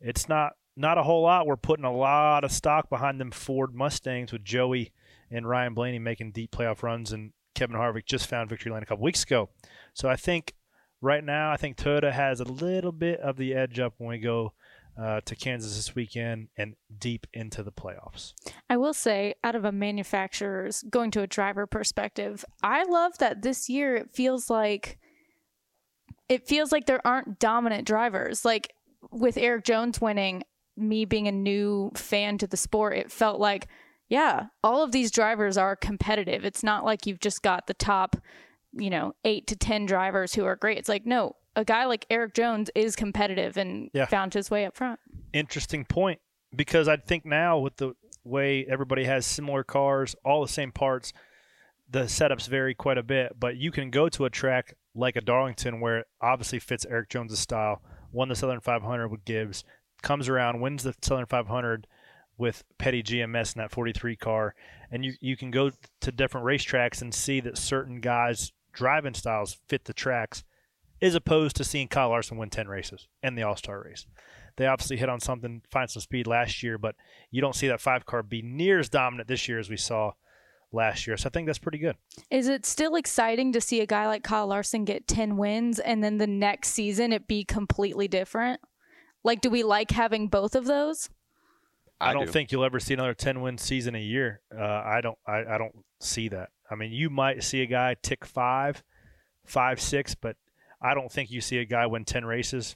it's not not a whole lot. We're putting a lot of stock behind them Ford Mustangs with Joey and Ryan Blaney making deep playoff runs, and Kevin Harvick just found victory lane a couple weeks ago. So I think right now, I think Toyota has a little bit of the edge up when we go uh, to Kansas this weekend and deep into the playoffs. I will say, out of a manufacturer's going to a driver perspective, I love that this year it feels like it feels like there aren't dominant drivers. Like with Erik Jones winning, me being a new fan to the sport, it felt like, yeah, all of these drivers are competitive. It's not like you've just got the top, you know, eight to 10 drivers who are great. It's like, no, a guy like Erik Jones is competitive and Yeah. found his way up front. Interesting point. because I think now with the way everybody has similar cars, all the same parts, the setups vary quite a bit. But you can go to a track like a Darlington where it obviously fits Erik Jones' style. Won the Southern 500 with Gibbs, comes around, wins the Southern 500 with Petty GMS in that 43 car, and you you can go to different racetracks and see that certain guys' driving styles fit the tracks, as opposed to seeing Kyle Larson win 10 races and the All Star race. They obviously hit on something, find some speed last year, but you don't see that five car be near as dominant this year as we saw last year. So I think that's pretty good. Is it still exciting to see a guy like Kyle Larson get 10 wins and then the next season it be completely different? Like, do we like having both of those? I, I don't do. think you'll ever see another 10 win season a year. Uh, I don't. I, I don't see that. I mean, you might see a guy tick five, five, six, but I don't think you see a guy win 10 races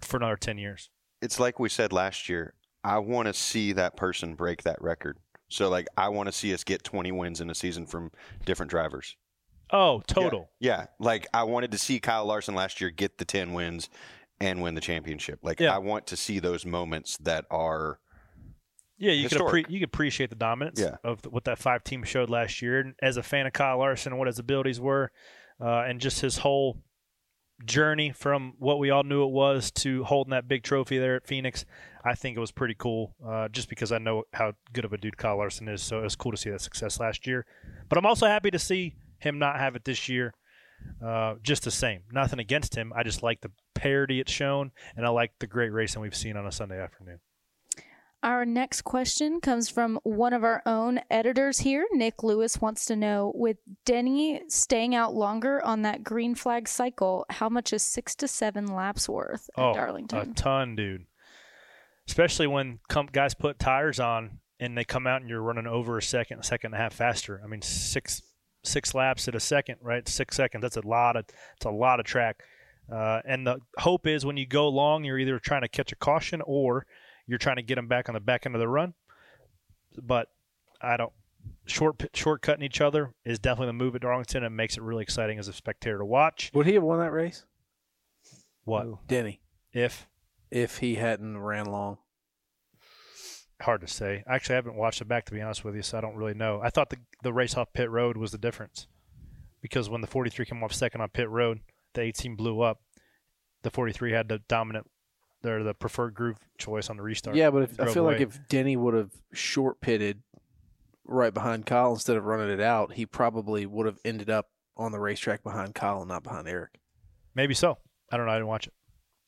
for another 10 years. it's like we said last year. I want to see that person break that record. So like I want to see us get 20 wins in a season from different drivers. Oh, total. Yeah, like I wanted to see Kyle Larson last year get the 10 wins and win the championship. Like Yeah. I want to see those moments that are Yeah, you could appre- you could appreciate the dominance Yeah. of what that five team showed last year. And as a fan of Kyle Larson and what his abilities were, uh, and just his whole journey from what we all knew it was to holding that big trophy there at Phoenix, I think it was pretty cool. Uh, just because I know how good of a dude Kyle Larson is, so it was cool to see that success last year. But I'm also happy to see him not have it this year. Uh, just the same. Nothing against him. I just like the parity it's shown, and I like the great racing we've seen on a Sunday afternoon. Our next question comes from one of our own editors here. Nick Lewis wants to know with Denny staying out longer on that green flag cycle, how much is six to seven laps worth at Oh, Darlington? a ton, dude. Especially when com- guys put tires on and they come out and you're running over a second, a second and a half faster. I mean, six six laps at a second, right? Six seconds. That's a lot of it's a lot of track. Uh, and the hope is when you go long, you're either trying to catch a caution or you're trying to get them back on the back end of the run. But I don't short shortcutting each other is definitely the move at Darlington and makes it really exciting as a spectator to watch. Would he have won that race? What Denny, if if he hadn't ran long. hard to say. Actually, I haven't watched it back to be honest with you, so I don't really know. I thought the the race off pit road was the difference because when the 43 came off second on pit road, the 18 blew up. The 43 had the dominant, or the preferred groove choice on the restart. Yeah, but if, I Drove feel like if Denny would have short pitted right behind Kyle instead of running it out, he probably would have ended up on the racetrack behind Kyle and not behind Erik. maybe so. I don't know. I didn't watch it.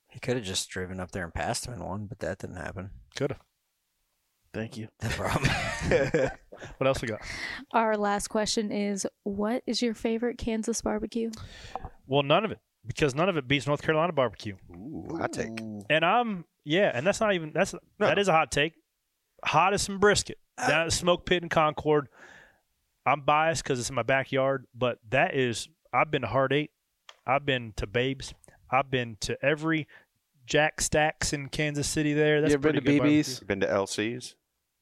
He could have just driven up there and passed him in one, but that didn't happen. Could have. Thank you. No problem. What else we got? Our last question is what is your favorite Kansas barbecue? Well, none of it because none of it beats North Carolina barbecue. ooh, I take. And I'm yeah, and that's not even that's that is a hot take. Hot as some brisket ah. down at the smoke pit in Concord. I'm biased because it's in my backyard, but that is I've been to Hard Eight, I've been to Babes, I've been to every Jack Stacks in Kansas City. There, that's you ever been to pretty good BB's? Been to LC's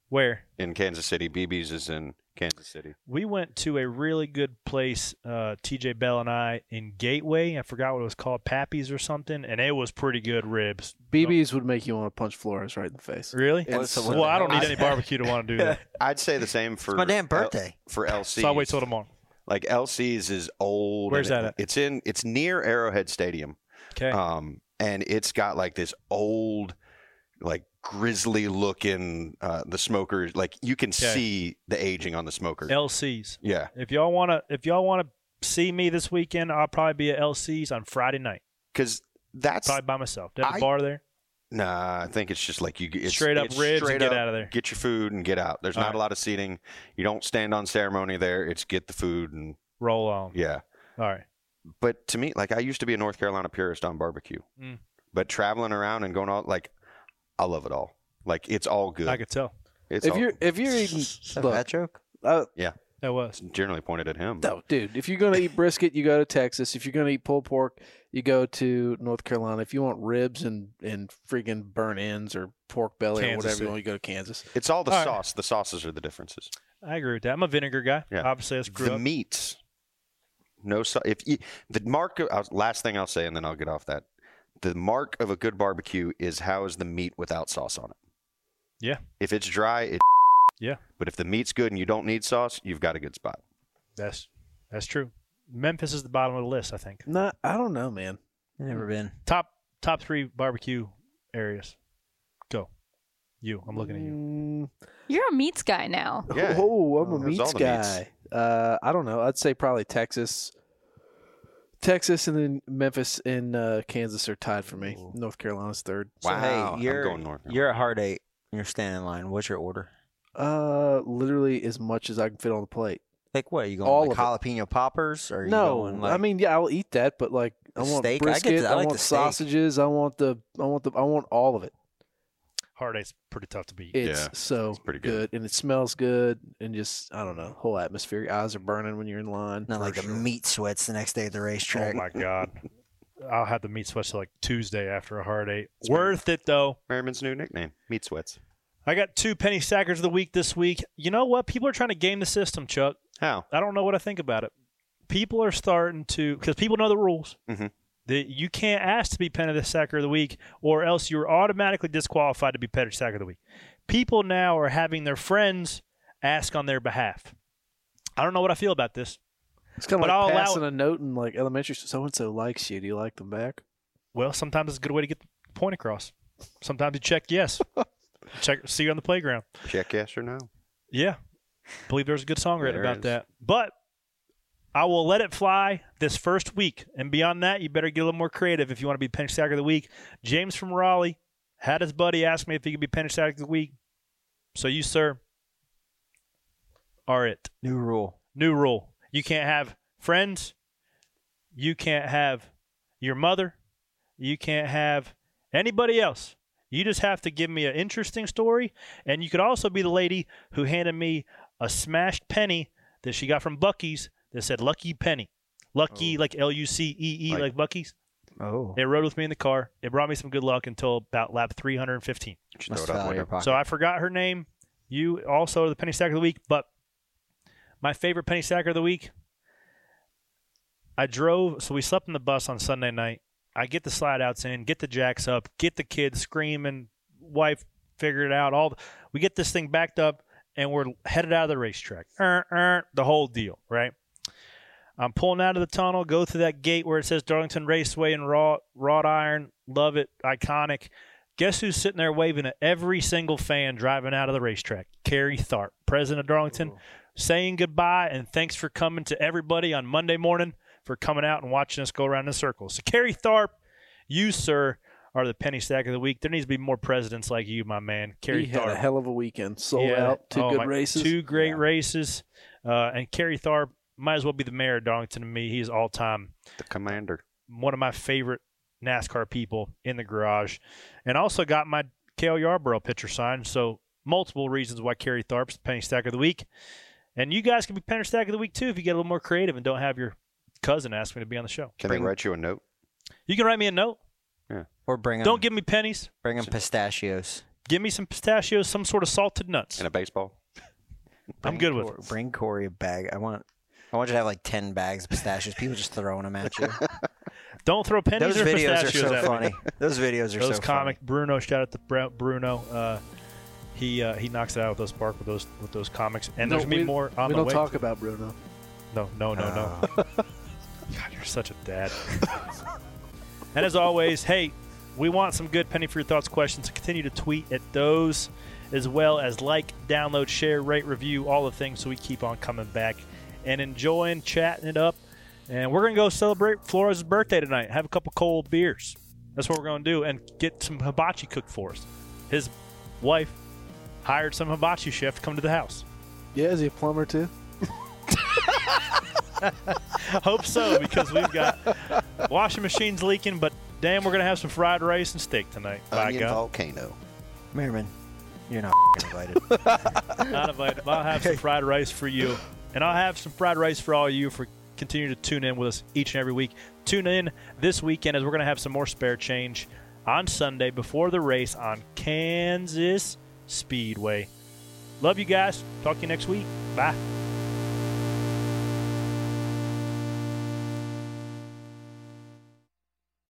Where in Kansas City. BB's is in Kansas City. we went to a really good place, uh, TJ Bell and I in Gateway. I forgot what it was called, Pappy's or something, and it was pretty good ribs. BB's would make you want to punch Flores right in the face. Really? What's- what well, I don't need any barbecue to want to do that. I'd say the same for my damn L- birthday. for LC's. So I'll wait till tomorrow. Like LC's is old. Where's that it- at? It's in. It's near Arrowhead Stadium. Okay. Um, and it's got like this old, like grizzly looking uh, the smokers. Like you can see the aging on the smokers. LC's. yeah, If y'all want to, if y'all want to see me this weekend, I'll probably be at LC's on Friday night, because that's probably by myself. They have a I- bar there. Nah, I think it's just like you it's, Straight up it's ribs straight get up, out of there. Get your food and get out. There's All not right. a lot of seating. You don't stand on ceremony there. It's get the food and Roll on. yeah. All right. But to me, like I used to be a North Carolina purist on barbecue, Mm. but traveling around and going out, like I love it all. Like it's all good. I could tell. It's If all, you're if you're eating, Is that a look, fat joke? uh, yeah, That was. generally pointed at him. no, dude. If you're gonna eat brisket, you go to Texas. If you're gonna eat pulled pork, you go to North Carolina. If you want ribs and and freaking burnt ends or pork belly or whatever City. you want, you go to Kansas. It's all the All right. sauce. The sauces are the differences. I agree with that. I'm a vinegar guy. Yeah. Obviously, that's the up. meats, no. sau- If you, the mark, uh, last thing I'll say, and then I'll get off that. The mark of a good barbecue is how is the meat without sauce on it. Yeah. If it's dry, it. Yeah. But if the meat's good and you don't need sauce, you've got a good spot. That's that's true. Memphis is the bottom of the list, I think. Not, I don't know, man. Never been. Top top three barbecue areas. Go. You. I'm looking at you. Mm, You're a meats guy now. Yeah. Oh, I'm Oh, a there's all meats the meats. guy. Uh, I don't know. I'd say probably Texas. Texas and then Memphis and uh, Kansas are tied for me. North Carolina's third. So, Wow, hey, you're I'm going North. Carolina. you're at Hard Eight. You're standing in line. What's your order? Uh, literally as much as I can fit on the plate. Like what? You going All like of jalapeno poppers or are you no, going like I mean, yeah, I'll eat that, but like, I want steak? I get the- I, I like want the steak. sausages. I want the, I want the, I want all of it. Hard eight's pretty tough to beat. It's Yeah, so it's pretty good. good. and it smells good, and just I don't know, whole atmosphere. Your eyes are burning when you're in line. not like for the meat sweats the next day at the racetrack. Oh my god. I'll have the meat sweats till like Tuesday after a hard eight. Worth it though. Merriman's new nickname, Meat Sweats. I got two penny stackers of the week this week. You know what? People are trying to game the system, Chuck. How? I don't know what I think about it. People are starting to because people know the rules. Mhm. That you can't ask to be penny stacker of the week, or else you're automatically disqualified to be penny stacker of the week. People now are having their friends ask on their behalf. I don't know what I feel about this. It's kind of But I'll like allow passing a note in like elementary. So and so likes you. Do you like them back? Well, sometimes it's a good way to get the point across. Sometimes you check yes. check see you on the playground. Check yes or no. Yeah. believe there's a good song written about is. that. But I will let it fly this first week. And beyond that, you better get a little more creative if you want to be Penny Stacker of the Week. James from Raleigh had his buddy ask me if he could be Penny Stacker of the Week. So you, sir, are it. New rule. New rule. You can't have friends. You can't have your mother. You can't have anybody else. You just have to give me an interesting story. And you could also be the lady who handed me a smashed penny that she got from Buc-ee's that said Lucky Penny. Lucky, like L U C E E, Like- like Buc-ee's. Oh. It rode with me in the car. It brought me some good luck until about lap 315. Just throw it have out the out of your So I forgot her name. You also are the penny stacker of the week, but my favorite penny stacker of the week. I drove, so we slept in the bus on Sunday night. I get the slide outs in, get the jacks up, get the kids screaming. Wife figured it out. All we get this thing backed up, and we're headed out of the racetrack. Er, er, the whole deal, right? I'm pulling out of the tunnel, go through that gate where it says Darlington Raceway and raw wrought iron. Love it, iconic. Guess who's sitting there waving at every single fan driving out of the racetrack? Kerry Tharp, president of Darlington, saying goodbye and thanks for coming to everybody on Monday morning for coming out and watching us go around in circles. So, Kerry Tharp, you, sir, are the penny stack of the week. There needs to be more presidents like you, my man. Kerry Tharp. he had a hell of a weekend. Sold Yeah. out. Two Oh, good my- races. Two great races. Uh, and Kerry Tharp might as well be the mayor of Darlington to me. He's all time The commander. one of my favorite NASCAR people in the garage. And also got my Cale Yarborough picture signed. So multiple reasons why Kerry Tharp's the penny stack of the week. And you guys can be penny stack of the week too if you get a little more creative and don't have your cousin ask me to be on the show. Can Bring- they write you a note? You can write me a note. Yeah. Or bring 'em- Don't give me pennies. bring 'em pistachios. Give me some pistachios, some sort of salted nuts. And a baseball? I'm Bring good with Cor- it. Bring Corey a bag. I want. I want you to have like ten bags of pistachios. People just throwing them at you. Don't throw pennies Those or videos are pistachios so at me. funny. Those videos are so funny. those so comic Bruno shout out to Bru- Bruno uh, he uh, he knocks it out with those spark with those with those comics and No, there's gonna be more on we the don't way talk about Bruno. no no no no Oh. God you're such a dad and as always hey we want some good penny for your thoughts questions continue to tweet at those as well as like download share rate review all the things so we keep on coming back and enjoying chatting it up and we're gonna go celebrate Flora's birthday tonight have a couple cold beers that's what we're gonna do and get some hibachi cooked for us his wife hired some hibachi chef to come to the house Yeah, is he a plumber too? Hope so because we've got washing machines leaking, but damn, we're gonna have some fried rice and steak tonight. By Onion God, volcano. Merriman, you're not invited. not invited. I'll have some fried rice for you, and I'll have some fried rice for all you for continuing to tune in with us each and every week. Tune in this weekend as we're gonna have some more spare change on Sunday before the race on Kansas Speedway. Love you guys. Talk to you next week. Bye.